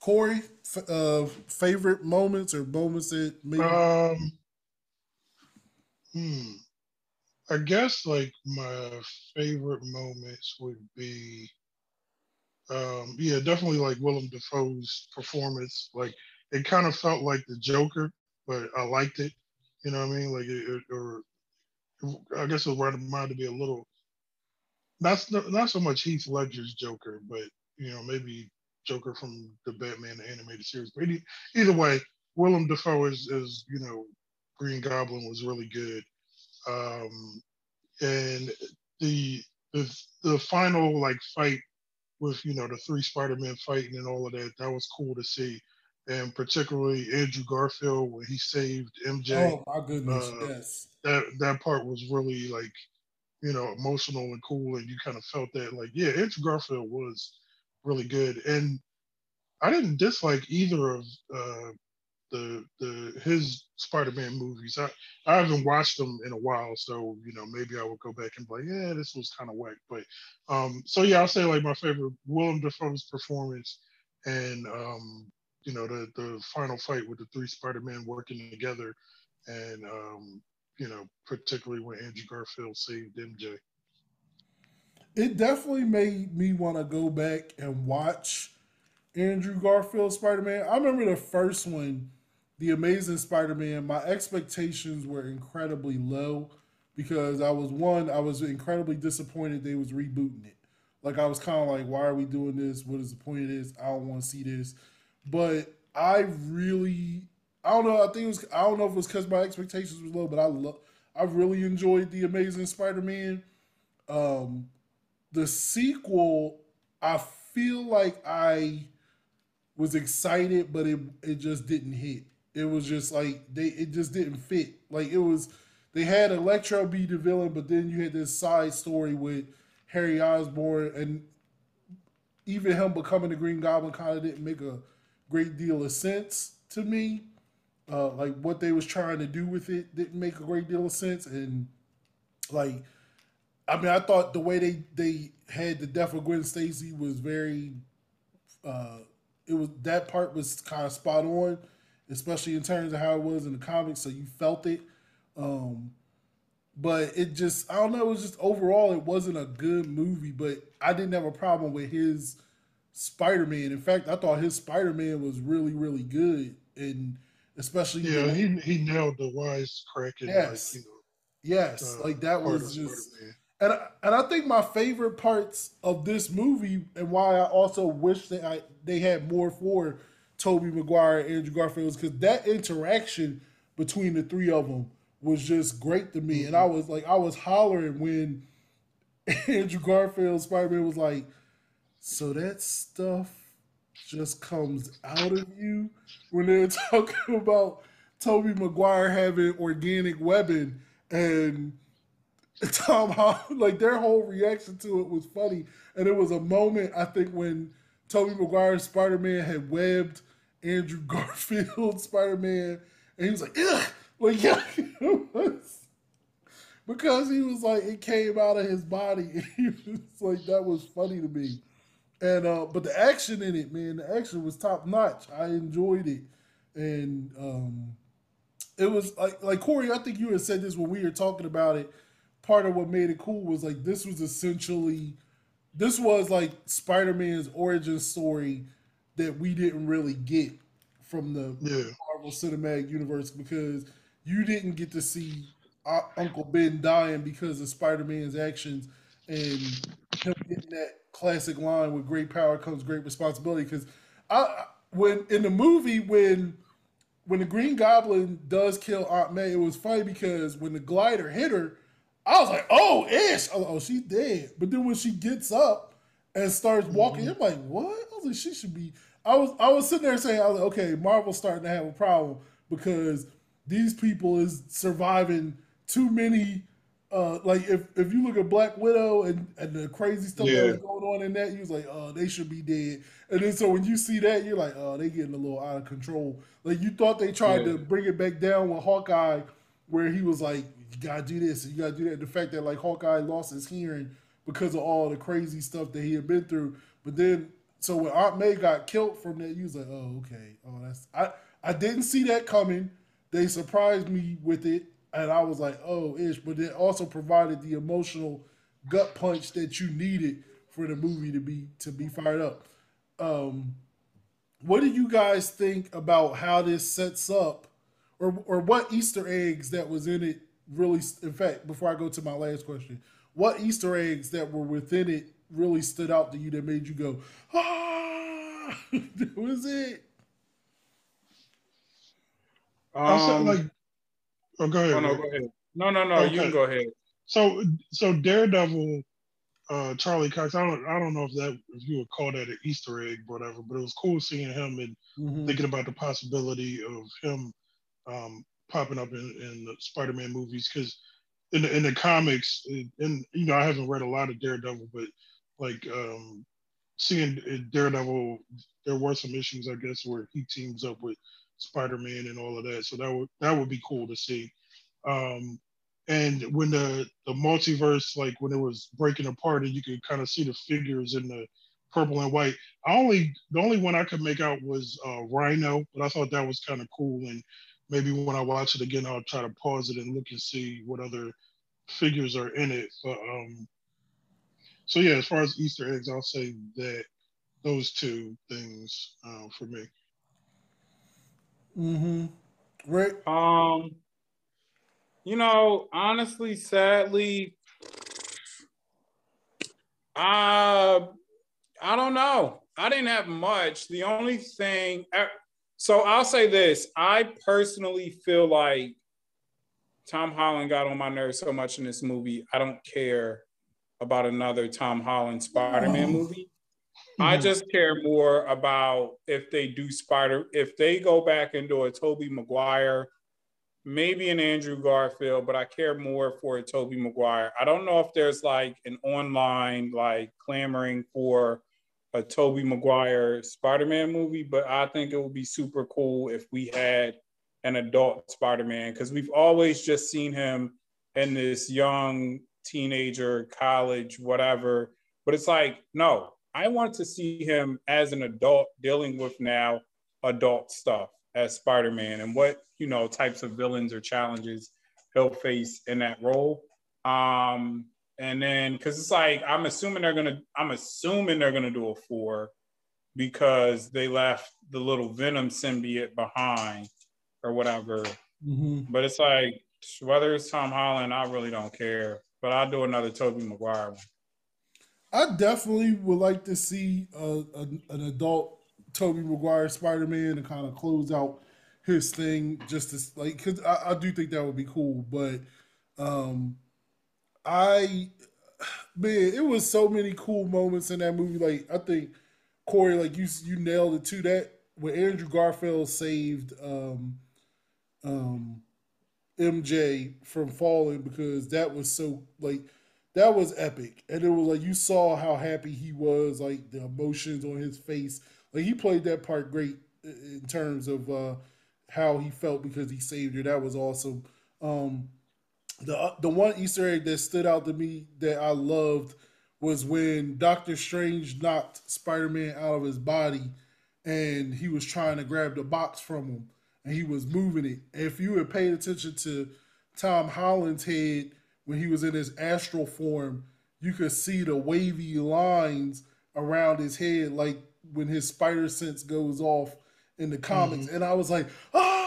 Cory, f- uh, favorite moments or moments that maybe
Um, hmm. I guess like my favorite moments would be, um, yeah, definitely like Willem Dafoe's performance. Like it kind of felt like the Joker, but I liked it. You know what I mean? Like it, it- or I guess it reminded me a little. Not not so much Heath Ledger's Joker, but you know maybe Joker from the Batman animated series. But either way, Willem Dafoe is, is you know Green Goblin was really good, um, and the the the final like fight with you know the three Spider-Man fighting and all of that that was cool to see, and particularly Andrew Garfield when he saved MJ.
oh my goodness,
uh,
yes,
That that part was really like you know emotional and cool, and you kind of felt that like yeah, Andrew Garfield was really good, and I didn't dislike either of uh, the the his Spider-Man movies. I I haven't watched them in a while, so you know maybe I would go back and be like, yeah, this was kind of whack. But um, so yeah, I'll say like my favorite Willem Dafoe's performance, and um, you know the the final fight with the three Spider-Man working together, and um, you know particularly when Andrew Garfield saved MJ.
it definitely made me want to go back and watch Andrew Garfield Spider Man. I remember the first one, The Amazing Spider Man. My expectations were incredibly low because I was one, I was incredibly disappointed they was rebooting it. Like I was kind of like, why are we doing this? What is the point of this? I don't want to see this. But I really, I don't know. I think it was. I don't know if it was because my expectations was low, but I love. I really enjoyed the Amazing Spider Man. Um, the sequel, I feel like I was excited, but it it just didn't hit. It was just like they it just didn't fit. Like it was they had Electro be the villain, but then you had this side story with Harry Osborn and even him becoming the Green Goblin kind of didn't make a great deal of sense. to me. Uh, like what they was trying to do with it didn't make a great deal of sense, and like, I mean, I thought the way they they had the death of Gwen Stacy was very, uh, it was that part was kind of spot on, especially in terms of how it was in the comics, so you felt it. Um, but it just I don't know, it was just overall it wasn't a good movie, but I didn't have a problem with his Spider-Man. In fact, I thought his Spider-Man was really, really good. And especially
Yeah,
the-
he he nailed the wise cracking.
Yes.
Like, you know,
yes,
uh,
like that was just
Spider-Man.
and I, and I think my favorite parts of this movie and why I also wish that I they had more for Tobey Maguire and Andrew Garfield because that interaction between the three of them was just great to me, and I mm-hmm. was like I was hollering when Andrew Garfield Spider Man was like, "So that stuff just comes out of you." When they were talking about Tobey Maguire having organic webbing and Tom Holland, like their whole reaction to it was funny, and it was a moment I think when Tobey Maguire's Spider Man had webbed Andrew Garfield Spider Man, and he was like, "Ugh," like yeah, because he was like it came out of his body. And he was like that was funny to me, and uh, but the action in it, man, the action was top notch. I enjoyed it, and um, it was like like Cory. I think you had said this when we were talking about it. Part of what made it cool was like this was essentially this was like Spider-Man's origin story that we didn't really get from the
Yeah.
Marvel Cinematic Universe because you didn't get to see Uncle Ben dying because of Spider-Man's actions and him getting that classic line with great power comes great responsibility because I- when in the movie when when the Green Goblin does kill Aunt May, it was funny because when the glider hit her, I was like, "Oh, ish!" Oh, oh, she's dead. But then when she gets up and starts walking, I'm like, "What?" I was like, "She should be." I was I was sitting there saying, "I was like, okay, Marvel's starting to have a problem because these people is surviving too many." Uh, like if, if you look at Black Widow and, and the crazy stuff
Yeah.
that was going on in that, you was like, oh, they should be dead. And then so when you see that, you're like, oh, they getting a little out of control. Like you thought they tried
Yeah.
to bring it back down with Hawkeye, where he was like, you gotta do this and you gotta do that. The fact that like Hawkeye lost his hearing because of all the crazy stuff that he had been through. But then so when Aunt May got killed from that, you was like, oh, okay. Oh, that's I I didn't see that coming. They surprised me with it, and I was like, oh, ish. But it also provided the emotional gut punch that you needed for the movie to be to be fired up. Um, what do you guys think about how this sets up, or or what Easter eggs that was in it really? In fact, before I go to my last question, what Easter eggs that were within it really stood out to you that made you go, ah, that was it.
I said
Um,
like, oh, go ahead.
oh, no, go ahead. No, no, no. You can go ahead.
So so Daredevil, uh, Charlie Cox. I don't I don't know if that if you would call that an Easter egg, or whatever. But it was cool seeing him and
Mhm.
thinking about the possibility of him um, popping up in, in the Spider-Man movies because in the in the comics, and you know I haven't read a lot of Daredevil, but like um, seeing Daredevil, there were some issues I guess where he teams up with Spider-Man and all of that. So that would that would be cool to see. Um, and when the the multiverse, like when it was breaking apart, and you could kind of see the figures in the purple and white. I only the only one I could make out was uh, Rhino, but I thought that was kind of cool. And maybe when I watch it again, I'll try to pause it and look and see what other figures are in it. But um, so yeah, as far as Easter eggs, I'll say that those two things uh, for me.
Mm-hmm. Right.
Um, you know, honestly, sadly, uh, I don't know. I didn't have much. The only thing, uh, so I'll say this: I personally feel like Tom Holland got on my nerves so much in this movie. I don't care about another Tom Holland Spider-Man
Oh.
movie. I
Mhm.
just care more about if they do Spider, if they go back and do a Tobey Maguire, maybe an Andrew Garfield, but I care more for a Tobey Maguire. I don't know if there's like an online like clamoring for a Tobey Maguire Spider-Man movie, but I think it would be super cool if we had an adult Spider-Man because we've always just seen him in this young teenager, college, whatever. But it's like, no, I want to see him as an adult dealing with now adult stuff as Spider-Man and what, you know, types of villains or challenges he'll face in that role. Um, and then because it's like I'm assuming they're gonna, I'm assuming they're gonna do a four because they left the little Venom symbiote behind or whatever.
Mm-hmm.
But it's like whether it's Tom Holland, I really don't care. But I'll do another Tobey Maguire one.
I definitely would like to see a, a, an adult Tobey Maguire Spider Man and kind of close out his thing just to like because I, I do think that would be cool. But um I man, it was so many cool moments in that movie. Like I think Cory, like you you nailed it too. That when Andrew Garfield saved um um MJ from falling because that was so like that was epic. And it was like you saw how happy he was, like the emotions on his face. Like he played that part great in terms of uh how he felt because he saved her. That was awesome. Um the the one Easter egg that stood out to me that I loved was when Doctor Strange knocked Spider Man out of his body, and he was trying to grab the box from him, and he was moving it. If you had paid attention to Tom Holland's head when he was in his astral form, you could see the wavy lines around his head, like when his spider sense goes off in the comics.
Mm-hmm.
And I was like, ah,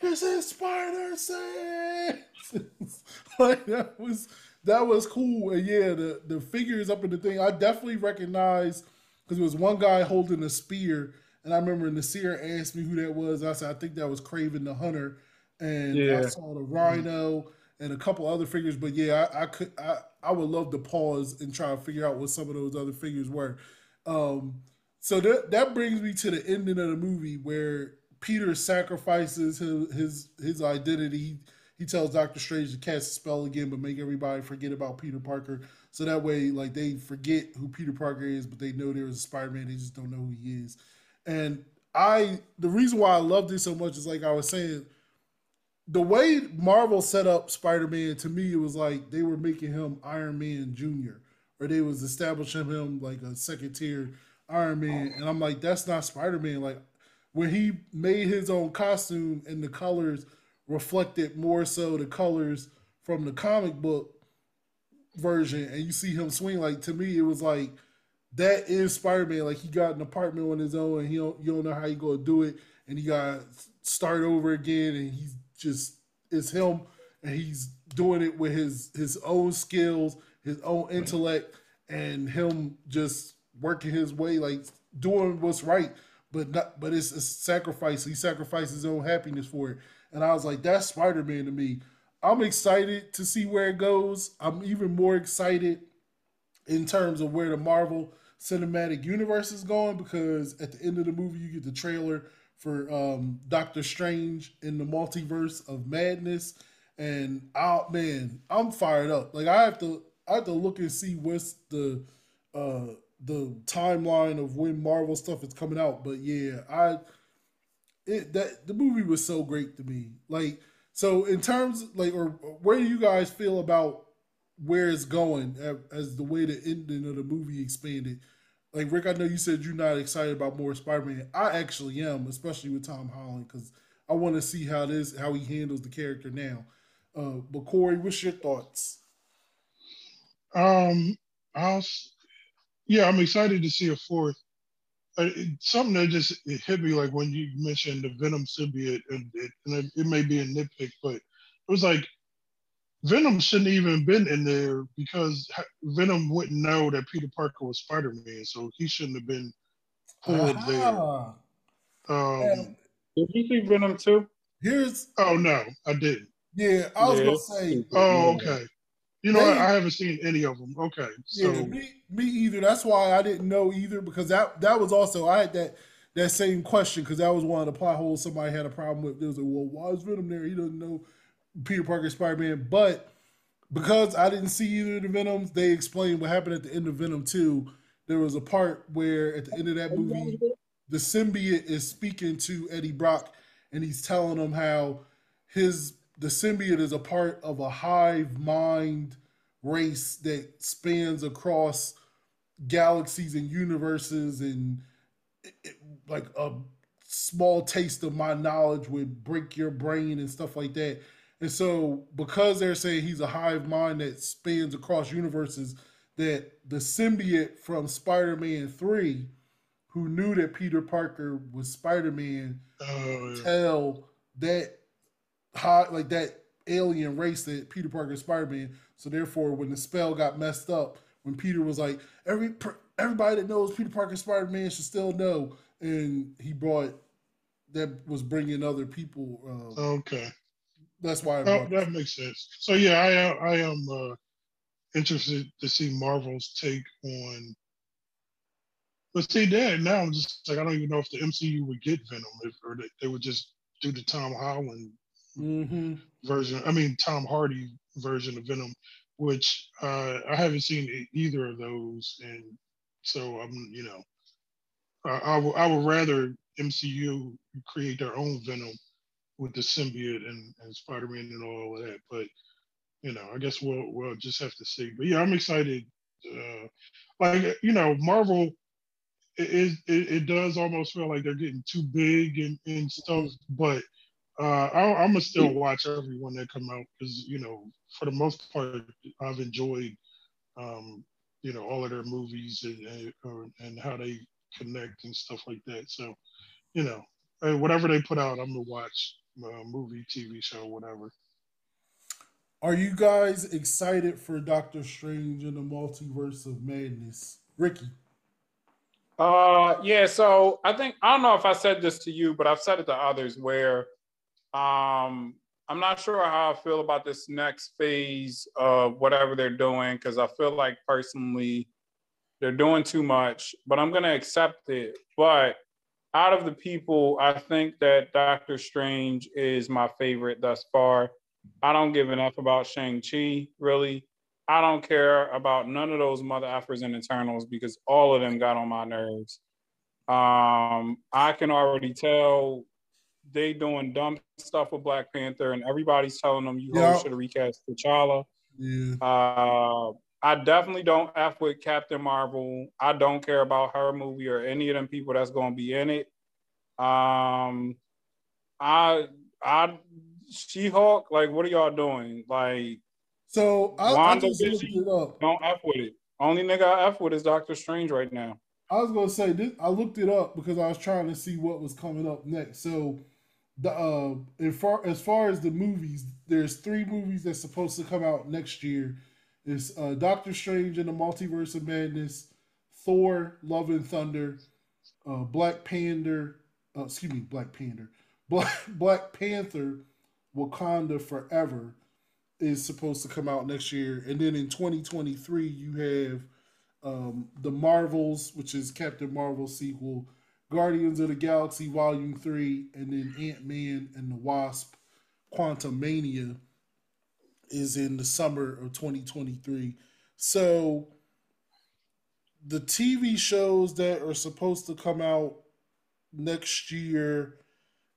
it's is spider sense. like that was that was cool. And yeah, the the figures up in the thing, I definitely recognized because it was one guy holding a spear, and I remember Nasir asked me who that was. I said I think that was Kraven the Hunter, and I saw the Rhino and a couple other figures. But yeah, I, I could I I would love to pause and try to figure out what some of those other figures were. Um, so that that brings me to the ending of the movie where Peter sacrifices his his, his identity. He, he tells Doctor Strange to cast a spell again, but make everybody forget about Peter Parker. So that way, like they forget who Peter Parker is, but they know there is a Spider Man. They just don't know who he is. And I, the reason why I loved it so much is like I was saying, the way Marvel set up Spider Man to me, it was like they were making him Iron Man Junior, or they was establishing him like a second tier Iron Man, and I'm like, that's not Spider Man. Like when he made his own costume and the colors reflected more so the colors from the comic book version, and you see him swing. Like to me, it was like that is Spider Man. Like he got an apartment on his own, and he don't you don't know how he gonna do it, and he got start over again, and he's just it's him, and he's doing it with his his own skills, his own intellect, and him just working his way, like doing what's right, but not but it's a sacrifice. He sacrificed his own happiness for it, and I was like, that's Spider Man to me. I'm excited to see where it goes. I'm even more excited in terms of where the Marvel Cinematic Universe is going because at the end of the movie you get the trailer for um, Doctor Strange in the Multiverse of Madness, and oh man, I'm fired up. Like I have to, I have to look and see what's the uh, the timeline of when Marvel stuff is coming out. But yeah, I it that the movie was so great to me. Like so in terms like or where do you guys feel about where it's going as the way the ending of the movie expanded. Like Rick, I know you said you're not excited about more Spider-Man. I actually am, especially with Tom Holland, because I want to see how this how he handles the character now. Uh, but Cory, what's your thoughts?
Um, I'll, yeah, I'm excited to see a fourth. Uh, it- something that just it hit me like when you mentioned the Venom symbiote, and it, and it, it may be a nitpick, but it was like Venom shouldn't even been in there because Venom wouldn't know that Peter Parker was Spider Man, so he shouldn't have been pulled
Ah,
there. Um,
Did you see Venom too?
Here's
oh no, I didn't.
yeah, I was
Yeah.
gonna say
Oh, okay. You know,
They-
I, haven't seen any of them. Okay, so
Yeah, me, me either. That's why I didn't know either because that that was also I had that that same question because that was one of the plot holes somebody had a problem with. They was like, well, why is Venom there? He doesn't know Peter Parker, Spider Man, but because I didn't see either of the Venoms, they explained what happened at the end of Venom Two. there was a part where at the end of that movie, the symbiote is speaking to Eddie Brock, and he's telling him how his the symbiote is a part of a hive mind race that spans across galaxies and universes and it, it, like a small taste of my knowledge would break your brain and stuff like that and so because they're saying he's a hive mind that spans across universes that the symbiote from spider-man 3 who knew that peter parker was spider-man
Oh, yeah.
tell that high like that alien race that Peter Parker is Spider-Man. So therefore, when the spell got messed up, when Peter was like, every everybody that knows Peter Parker Spider-Man should still know, and he brought that was bringing other people. Uh,
Okay.
that's why I
Oh, that makes sense. So yeah, I am I am uh, interested to see Marvel's take on. But see that now I'm just like I don't even know if the MCU would get Venom if or they, they would just do the Tom Holland
hmm
version. I mean Tom Hardy version of Venom, which uh, I haven't seen either of those, and so I'm you know I, would rather MCU create their own Venom with the symbiote and, and Spider-Man and all of that. But you know, I guess we'll we'll just have to see. But yeah, I'm excited. Uh, like you know, Marvel. It, it, it does almost feel like they're getting too big and, and stuff, but uh, I, I'm gonna still watch everyone that come out because you know, for the most part, I've enjoyed, um, you know, all of their movies and and, and how they connect and stuff like that. So, you know, whatever they put out, I'm gonna watch, uh, movie, TV show, whatever.
Are you guys excited for Doctor Strange and the Multiverse of Madness, Ricky?
Uh, yeah. So I think I don't know if I said this to you, but I've said it to others where, um, I'm not sure how I feel about this next phase of whatever they're doing because I feel like personally they're doing too much, but I'm gonna accept it. But out of the people, I think that Doctor Strange is my favorite thus far. I don't give enough about Shang-Chi, really. I don't care about none of those mother effers and Eternals because all of them got on my nerves. Um, I can already tell they doing dumb stuff with Black Panther, and everybody's telling them you
Yeah.
should have recast T'Challa.
Yeah.
Uh, I definitely don't f with Captain Marvel. I don't care about her movie or any of them people that's going to be in it. Um, I, I, She Hulk. Like, what are y'all doing? Like,
So I, I
Wanda
looked
Vision? don't f with it. Only nigga I f with is Doctor Strange right now.
I was gonna say this. I looked it up because I was trying to see what was coming up next. So, the uh, far as far as the movies, there's three movies that's supposed to come out next year. It's uh, Doctor Strange and the Multiverse of Madness, Thor: Love and Thunder, uh, Black Panther. Uh, excuse me, Black Panther. Black Black Panther, Wakanda Forever is supposed to come out next year, and then in 2023 you have um, the Marvels, which is Captain Marvel sequel, Guardians of the Galaxy Volume Three, and then Ant Man and the Wasp: Quantumania is in the summer of 2023. So the TV shows that are supposed to come out next year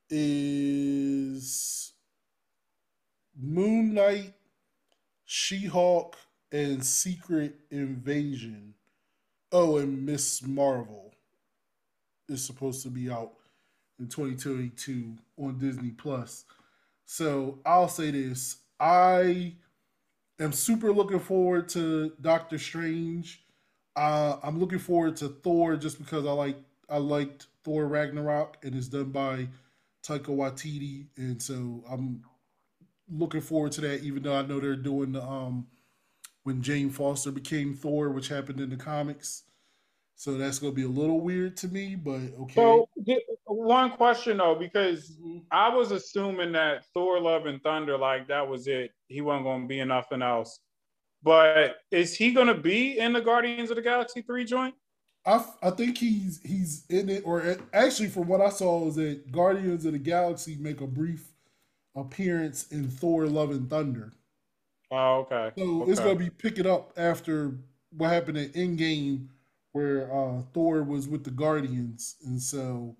is Moon Knight, She Hulk, and Secret Invasion. Oh, and Miss Marvel is supposed to be out in 2022 on Disney Plus. So I'll say this: I am super looking forward to Doctor Strange. Uh, I'm looking forward to Thor just because I like I liked Thor Ragnarok and it's done by Taika Waititi, and so I'm looking forward to that. Even though I know they're doing the um when Jane Foster became Thor, which happened in the comics. So that's gonna be a little weird to me, but okay.
So, one question though, because
Mhm.
I was assuming that Thor: Love and Thunder, like that was it. He wasn't going to be in nothing else. But is he going to be in the Guardians of the Galaxy three joint?
I, f- I think he's he's in it, or actually, from what I saw, is that Guardians of the Galaxy make a brief appearance in Thor: Love and Thunder.
Oh, okay.
So it's gonna be picking up after what happened in Endgame, where uh, Thor was with the Guardians, and so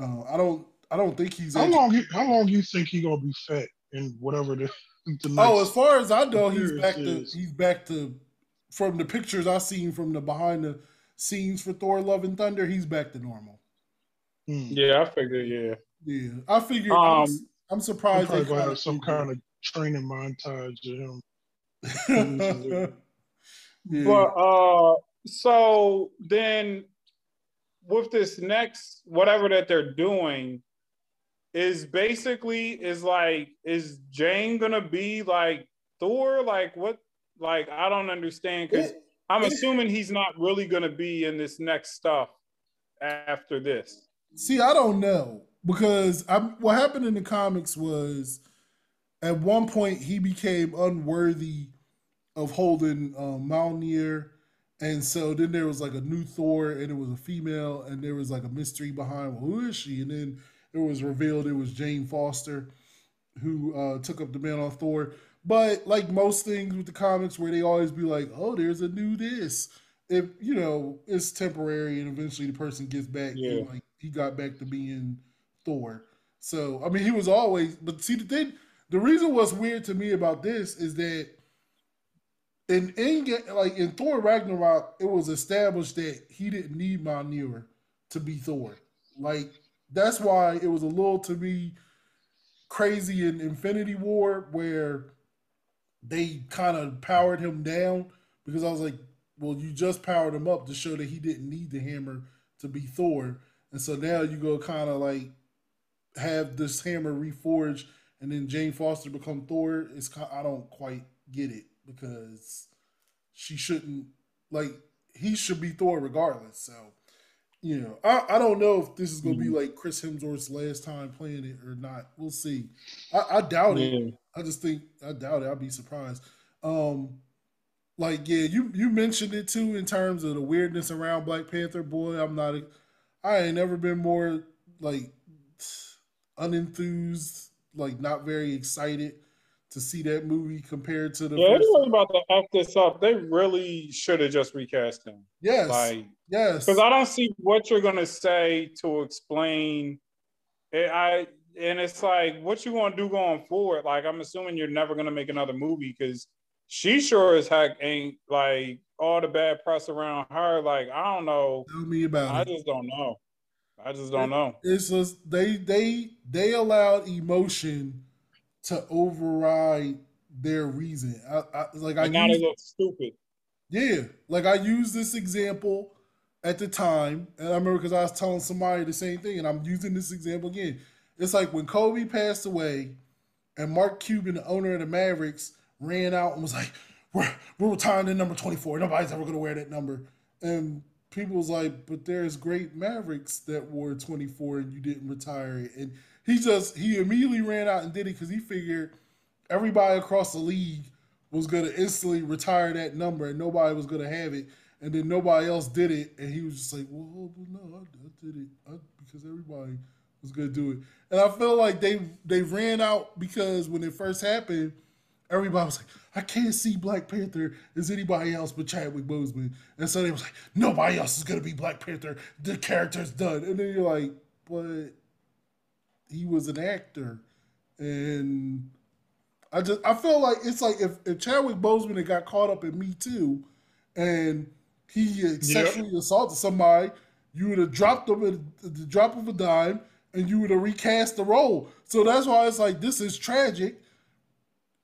uh, I don't I don't think he's.
How
actually-
long? He, how long you think he gonna be fat in whatever the, the next?
Oh, as far as I know, he's
appearance
back to he's back to from the pictures I've seen from the behind the scenes for Thor: Love and Thunder. He's back to normal.
Hmm.
Yeah, I figured. Yeah.
Yeah, I figured. I'm,
Um,
I'm
I'm
surprised they
gonna have some kind of training montage of him.
yeah.
But uh, so then with this next whatever that they're doing is basically is like is Jane gonna be like Thor? Like what? Like I don't understand because I'm assuming he's not really gonna be in this next stuff after this.
See, I don't know because I'm, what happened in the comics was at one point he became unworthy of holding um, Mjolnir, and so then there was like a new Thor, and it was a female, and there was like a mystery behind well, who is she, and then it was revealed it was Jane Foster who uh, took up the mantle of Thor. But like most things with the comics, where they always be like, "Oh, there's a new this," if you know it's temporary, and eventually the person gets back.
Yeah.
and, like he got back to being Thor. So I mean, he was always. But see, the thing, the reason what's weird to me about this is that in Endga- like in Thor Ragnarok, it was established that he didn't need Mjolnir to be Thor. Like that's why it was a little to me crazy in Infinity War where they kind of powered him down because I was like, well, you just powered him up to show that he didn't need the hammer to be Thor, and so now you go kind of like have this hammer reforged, and then Jane Foster become Thor. It's I don't quite get it because she shouldn't like he should be Thor regardless. So you know, I, I don't know if this is gonna be like Chris Hemsworth's last time playing it or not. We'll see. I, I doubt it. I just think I doubt it. I'd be surprised. Um, like yeah, you you mentioned it too in terms of the weirdness around Black Panther. Boy, I'm not. A, I ain't never been more like unenthused, like not very excited to see that movie compared to the
Yeah,
first.
really about to act this up. They really should have just recast him.
Yes,
Like
yes.
because I don't see what you're gonna say to explain. It, I and it's like what you gonna do going forward. Like I'm assuming you're never gonna make another movie because she sure as heck ain't like all the bad press around her. Like I don't know.
Tell me about
I
it.
just don't know. I just don't know.
It's just they they they allowed emotion to override their reason. I, I like I
now they
used,
look stupid.
yeah, like I used this example at the time, and I remember because I was telling somebody the same thing, and I'm using this example again. It's like when Kobe passed away, and Mark Cuban, the owner of the Mavericks, ran out and was like, "We're we're retiring the number 24. Nobody's ever gonna wear that number." And people was like, "But there's great Mavericks that wore 24, and you didn't retire it." And he just he immediately ran out and did it because he figured everybody across the league was gonna instantly retire that number, and nobody was gonna have it. And then nobody else did it, and he was just like, "Well, no, I, I did it I, because everybody was gonna do it." And I feel like they they ran out because when it first happened, everybody was like, "I can't see Black Panther as anybody else but Chadwick Boseman," and so they was like, "Nobody else is gonna be Black Panther. The character's done." And then you're like, "But he was an actor," and I just I feel like it's like if, if Chadwick Boseman had got caught up in Me Too, and he sexually assaulted somebody, you would have dropped him at the drop of a dime, and you would have recast the role. So that's why it's like this is tragic.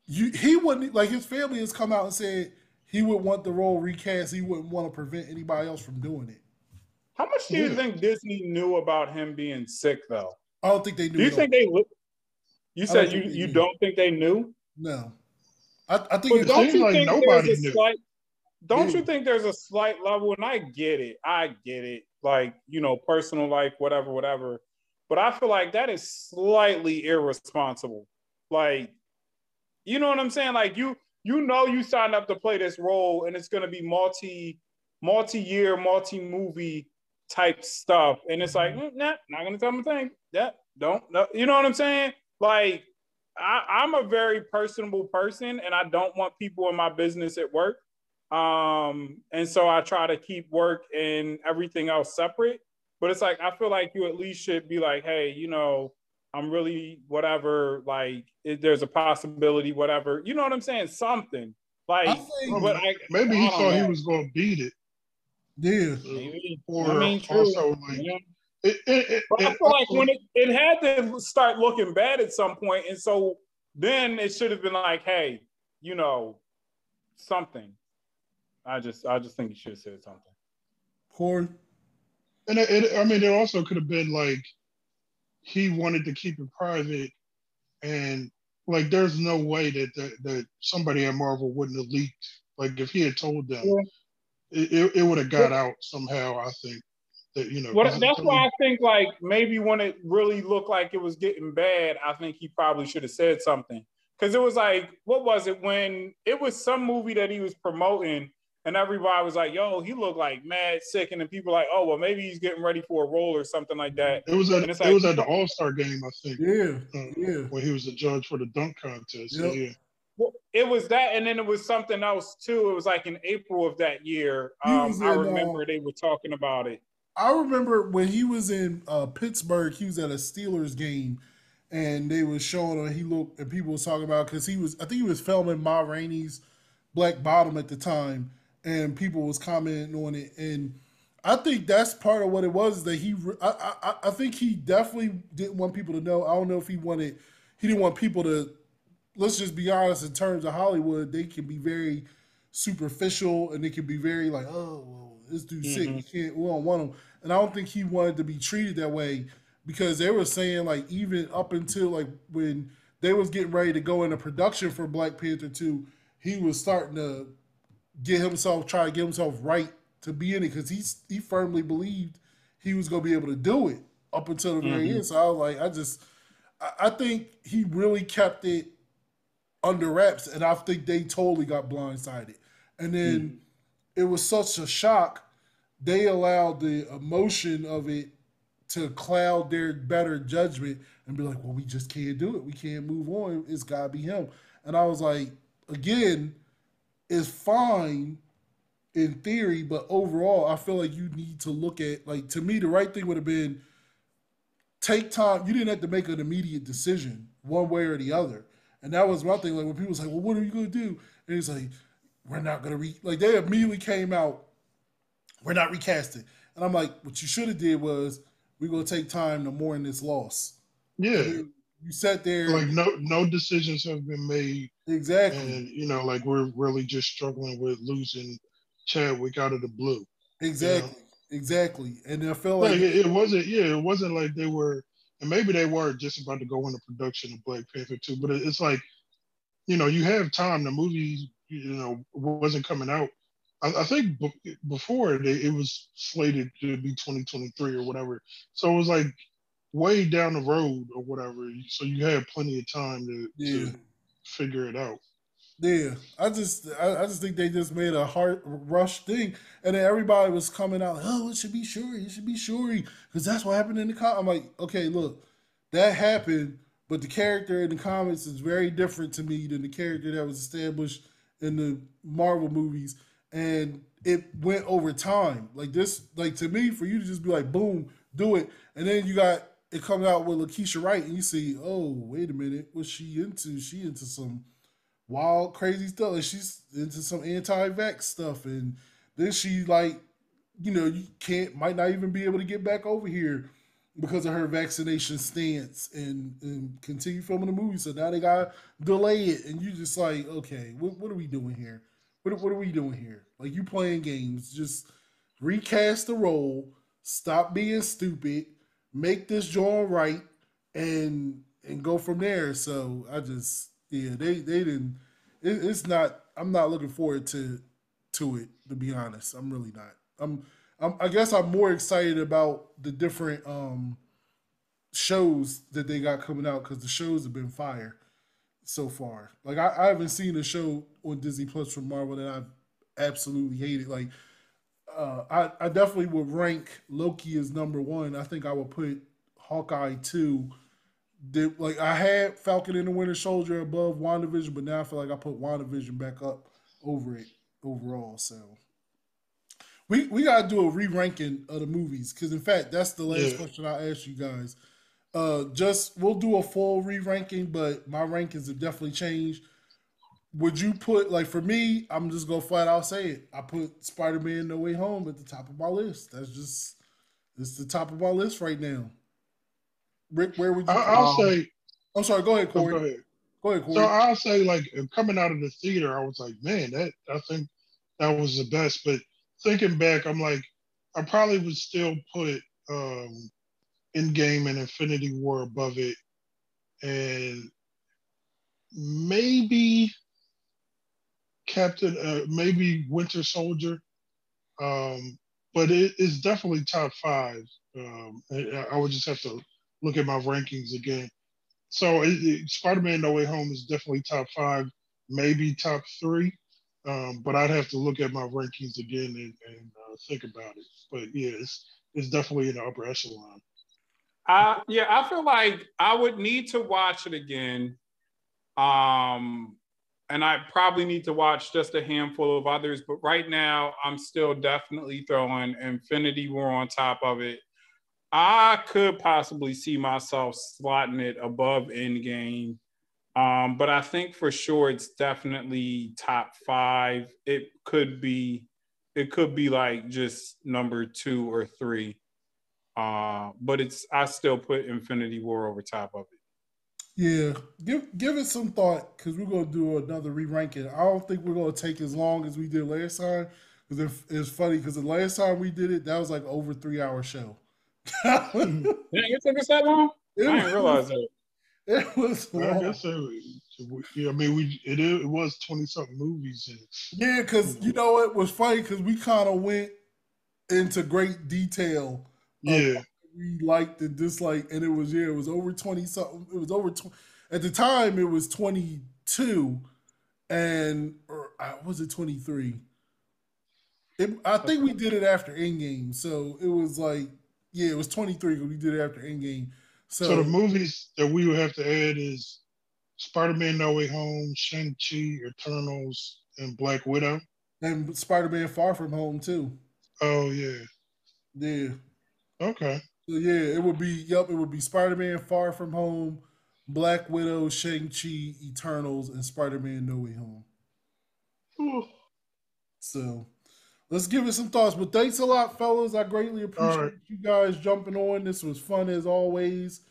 You he wouldn't like his family has come out and said he would want the role recast. He wouldn't want to prevent anybody else from doing it.
How much do you
Yeah.
think Disney knew about him being sick though?
I don't think they knew.
Do you think they? li- You said you you
knew.
don't think they knew?
no. I, I think
don't
seems
you
like
think
nobody knew.
slight? Don't
Yeah.
you think there's a slight level? And I get it. I get it. Like you know, personal life, whatever, whatever. But I feel like that is slightly irresponsible. Like, you know what I'm saying? Like you you know you signed up to play this role, and it's going to be multi multi year, multi movie type stuff, and it's like, mm, nah, not going to tell them a thing. Yeah, don't. No. You know what I'm saying? Like. I, I'm a very personable person and I don't want people in my business at work. Um, and so I try to keep work and everything else separate. But it's like I feel like you at least should be like, hey, you know, I'm really whatever. Like, if there's a possibility, whatever. You know what I'm saying? Something like.
I think-
but I,
Maybe he
I don't
thought he was going to beat it.
Yeah.
Or
I mean, true.
also, like,
Yeah.
it, it, it,
But I
it
feel like when it, it had to start looking bad at some point, and so then it should have been like, hey, you know, something. I just, I just think you should have said something.
Cory.
And it, it, I mean, it also could have been like he wanted to keep it private, and like there's no way that that, that somebody at Marvel wouldn't have leaked. Like if he had told them,
Yeah.
It, it, it would have got out somehow. I think that you know.
What,
'cause
that's why I think like maybe when it really looked like it was getting bad, I think he probably should have said something. Cause it was like, what was it when it was some movie that he was promoting and everybody was like, yo, he looked like mad sick. And then people like, oh, well, maybe he's getting ready for a role or something like that.
It was at
And it's
it was at the All Star game, I think,
Yeah.
uh,
Yeah.
when he was the judge for the dunk contest. So,
Yep.
yeah,
Well, it was that, and then it was something else too. It was like in April of that year. Um,
was
I
in, uh,
remember they were talking about it.
I remember when he was in uh, Pittsburgh, he was at a Steelers game, and they was showing him. He looked, and people was talking about because he was. I think he was filming Ma Rainey's Black Bottom at the time, and people was commenting on it. And I think that's part of what it was that he. I, I I think he definitely didn't want people to know. I don't know if he wanted. He didn't want people to. Let's just be honest. In terms of Hollywood, they can be very superficial, and they can be very like, oh, well, this dude's sick. Mm-hmm. We can't. We don't want him. And I don't think he wanted to be treated that way because they were saying like even up until like when they was getting ready to go into production for Black Panther two, he was starting to get himself try to get himself right to be in it because he's he firmly believed he was gonna be able to do it up until the very mm-hmm. end. So I was like, I just I, I think he really kept it under wraps, and I think they totally got blindsided. And then hmm. it was such a shock, they allowed the emotion of it to cloud their better judgment and be like, well, we just can't do it. We can't move on. It's got to be him. And I was like, again, it's fine in theory, but overall, I feel like you need to look at, like, to me, the right thing would have been take time. You didn't have to make an immediate decision one way or the other. And that was my thing. Like, when people was like, well, what are you going to do? And he's like, we're not going to re, like, they immediately came out, we're not recasting. And I'm like, what you should have did was, we're going to take time to mourn this loss.
yeah.
You sat there.
Like no no decisions have been made,
exactly.
and you know, like we're really just struggling with losing Chadwick out of the blue.
Exactly. Exactly. And I felt like,
Like it, it wasn't, yeah, it wasn't like they were, and maybe they were just about to go into production of Black Panther 2, but it's like, you know, you have time. The movie, you know, wasn't coming out. I, I think b- before they, it was slated to be 2023 or whatever. So it was like way down the road or whatever. So you had plenty of time to,
yeah.
to figure it out.
Yeah, I just I, I just think they just made a hard rush thing, and then everybody was coming out. Oh, it should be Shuri. It should be Shuri because that's what happened in the comic. I'm like, okay, look, that happened, but the character in the comics is very different to me than the character that was established in the Marvel movies, and it went over time. Like this, like to me, for you to just be like, boom, do it, and then you got it comes out with Letitia Wright, and you see, oh, wait a minute, what's she into? She into some wild, crazy stuff. And she's into some anti-vax stuff, and then she like, you know, you can't might not even be able to get back over here because of her vaccination stance, and and continue filming the movie. So now they got delay it, and you just like, okay, what what are we doing here? What what are we doing here? Like you playing games? Just recast the role. Stop being stupid. Make this joint right, and and go from there. So I just yeah, they they didn't. It, it's not. I'm not looking forward to to it. To be honest, I'm really not. I'm. I'm I guess I'm more excited about the different um shows that they got coming out because the shows have been fire so far. Like I, I haven't seen a show on Disney Plus from Marvel that I've absolutely hated. Like uh, I, I definitely would rank Loki as number one. I think I would put Hawkeye two. Did like I had Falcon and the Winter Soldier above WandaVision, but now I feel like I put WandaVision back up over it. overall. So we we gotta do a re-ranking of the movies because in fact that's the last
Yeah.
question I asked you guys. Uh, just we'll do a full re-ranking, but my rankings have definitely changed. Would you put like for me? I'm just gonna flat out say it. I put Spider-Man: No Way Home at the top of my list. That's just it's the top of my list right now. Rick, where would you?
I, I'll
it?
say.
I'm sorry. Go ahead, Cory.
go ahead.
Go ahead, Cory.
So I'll say, like coming out of the theater, I was like, man, that I think that was the best. But thinking back, I'm like, I probably would still put um Endgame and Infinity War above it, and maybe Captain, uh, maybe Winter Soldier. Um, but it is definitely top five. Um, I, I would just have to look at my rankings again. So Spider-Man: No Way Home is definitely top five, maybe top three. Um, but I'd have to look at my rankings again and, and uh, think about it. But yeah, it's it's definitely in the upper echelon.
Uh, yeah, I feel like I would need to watch it again. Um, and I probably need to watch just a handful of others, but right now I'm still definitely throwing Infinity War on top of it. I could possibly see myself slotting it above Endgame. Um, but I think for sure it's definitely top five. It could be, it could be like just number two or three. Uh, but it's I still put Infinity War over top of it.
Yeah, give give it some thought because we're gonna do another re-ranking. I don't think we're gonna take as long as we did last time because it's funny because the last time we did it, that was like over three hour show.
Yeah, it took us that long.
It
I didn't realize that.
It was
I
long.
guess so. Yeah, I mean, we it, it was twenty something movies, and
Yeah, because you know it was funny because we kind of went into great detail.
yeah,
We liked and disliked, and it was yeah, it was over twenty something. It was over tw- at the time. It was twenty two, and or uh, was it twenty three? It, I think we did it after Endgame, so it was like yeah, it was twenty three because we did it after Endgame. So,
So the movies that we would have to add is Spider-Man: No Way Home, Shang-Chi, Eternals, and Black Widow.
and Spider Man Far From Home too.
Oh yeah.
Yeah.
Okay.
So yeah, it would be yep, it would be Spider Man Far From Home, Black Widow, Shang Chi, Eternals, and Spider Man No Way Home.
Ooh.
So let's give it some thoughts. But thanks a lot, fellas. I greatly appreciate
right.
you guys jumping on. This was fun as always.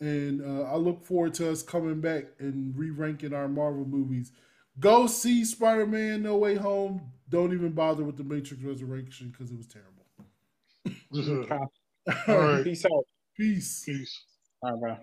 And uh, I look forward to us coming back and re-ranking our Marvel movies. Go see Spider-Man No Way Home. Don't even bother with the Matrix Resurrection because it was terrible.
All right.
Peace out.
Peace.
Peace.
All right, bro.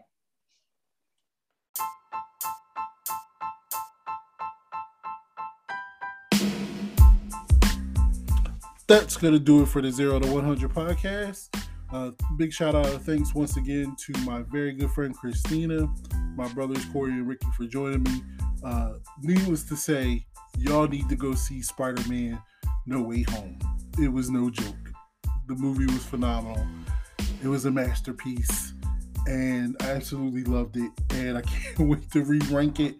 That's going to do it for the Zero to 100 podcast. Uh, big shout out thanks once again to my very good friend Christina, my brothers Cory and Ricky for joining me. Uh, needless to say, y'all need to go see Spider Man No Way Home. It was no joke. The movie was phenomenal. It was a masterpiece, and I absolutely loved it. And I can't wait to re rank it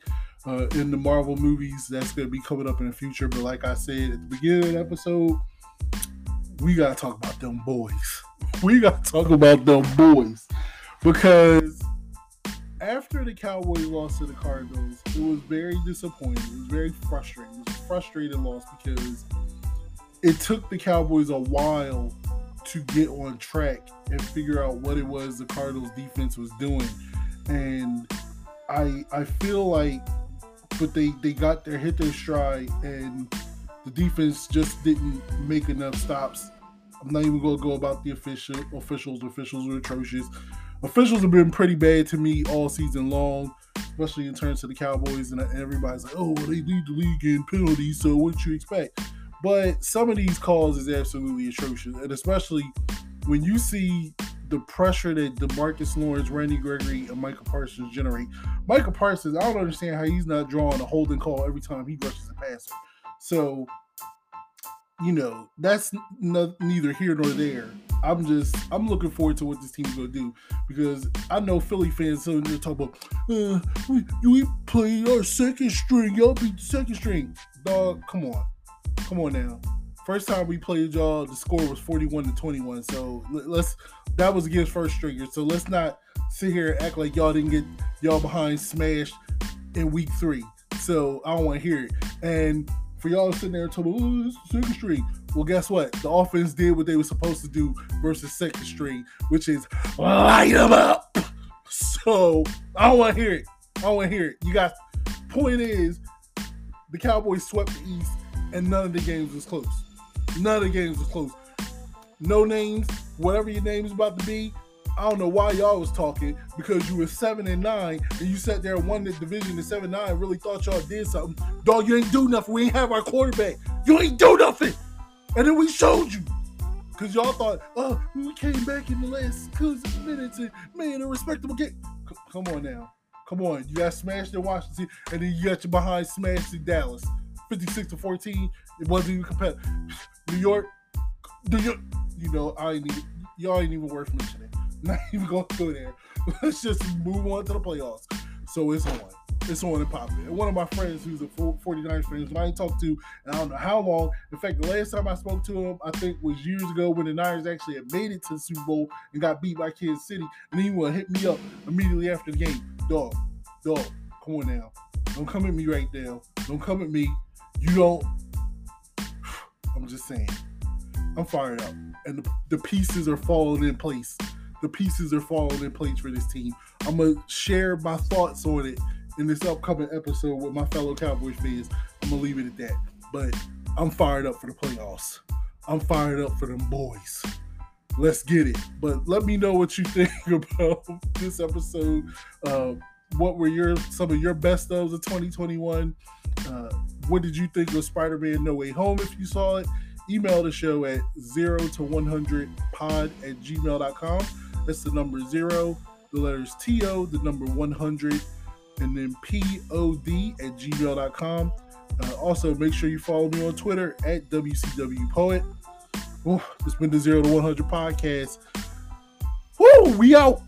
uh, in the Marvel movies. That's going to be coming up in the future. But like I said at the beginning of the episode, we gotta talk about them boys. We gotta talk about them boys because after the Cowboys lost to the Cardinals, it was very disappointing. It was very frustrating. It was a frustrating loss because it took the Cowboys a while to get on track and figure out what it was the Cardinals defense was doing. And I I feel like but they they got their hit their stride and the defense just didn't make enough stops. I'm not even gonna go about the official officials. Officials are atrocious. Officials have been pretty bad to me all season long, especially in terms of the Cowboys. And everybody's like, "Oh, well, they lead the league in penalties, so what you expect?" But some of these calls is absolutely atrocious, and especially when you see the pressure that DeMarcus Lawrence, Randy Gregory, and Michael Parsons generate. Michael Parsons, I don't understand how he's not drawing a holding call every time he rushes a passer. So, you know, that's neither here nor there. I'm just, I'm looking forward to what this team's to do because I know Philly fans sitting there talk about, uh, we, we played our second string, y'all beat the second string. Dog, come on. come on now. First time we played y'all, the score was 41 to 21. So let's that was against first stringer. So let's not sit here and act like y'all didn't get y'all behind smashed in week three. So I don't want to hear it. And for y'all sitting there talking, oh, this is second string. Well, guess what? The offense did what they were supposed to do versus second string, which is light them up. So I don't want to hear it. I don't want to hear it. You got point is the Cowboys swept the East, and none of the games was close. None of the games was close. No names, whatever your name is about to be. I don't know why y'all was talking because you were seven and nine and you sat there and won the division at seven nine. Really thought y'all did something. Dog, you ain't do nothing. We ain't have our quarterback. You ain't do nothing. And then we showed you. Cause y'all thought, oh, we came back in the last couple minutes and made a respectable game. C- come on now. Come on. You got smashed in Washington and then you got your behind smashed in Dallas. 56 to 14. It wasn't even competitive. New York, New York, you know, I ain't even, y'all ain't even worth mentioning. Not even gonna go there. Let's just move on to the playoffs. So it's on. It's on and popping. And one of my friends who's a 49ers fan, who I ain't talked to, and I don't know how long. In fact, the last time I spoke to him, I think was years ago when the Niners actually had made it to the Super Bowl and got beat by Kansas City. And he would hit me up immediately after the game. Dog, dog, come on now. Don't come at me right now. Don't come at me. You don't. I'm just saying. I'm fired up. And the, the pieces are falling in place. The pieces are falling in place for this team. I'm to share my thoughts on it in this upcoming episode with my fellow Cowboys fans. I'm to leave it at that. But I'm fired up for the playoffs. I'm fired up for them boys. Let's get it. But let me know what you think about this episode. Uh, what were your some of your best ofs of 2021? Uh, what did you think of Spider-Man No Way Home if you saw it? Email the show at 0 to 100 pod at gmail.com. That's the number zero, the letters TO, the number 100, and then POD at gmail.com. Uh, also, make sure you follow me on Twitter at WCW Poet. It's been the Zero to 100 podcast. Woo, we out.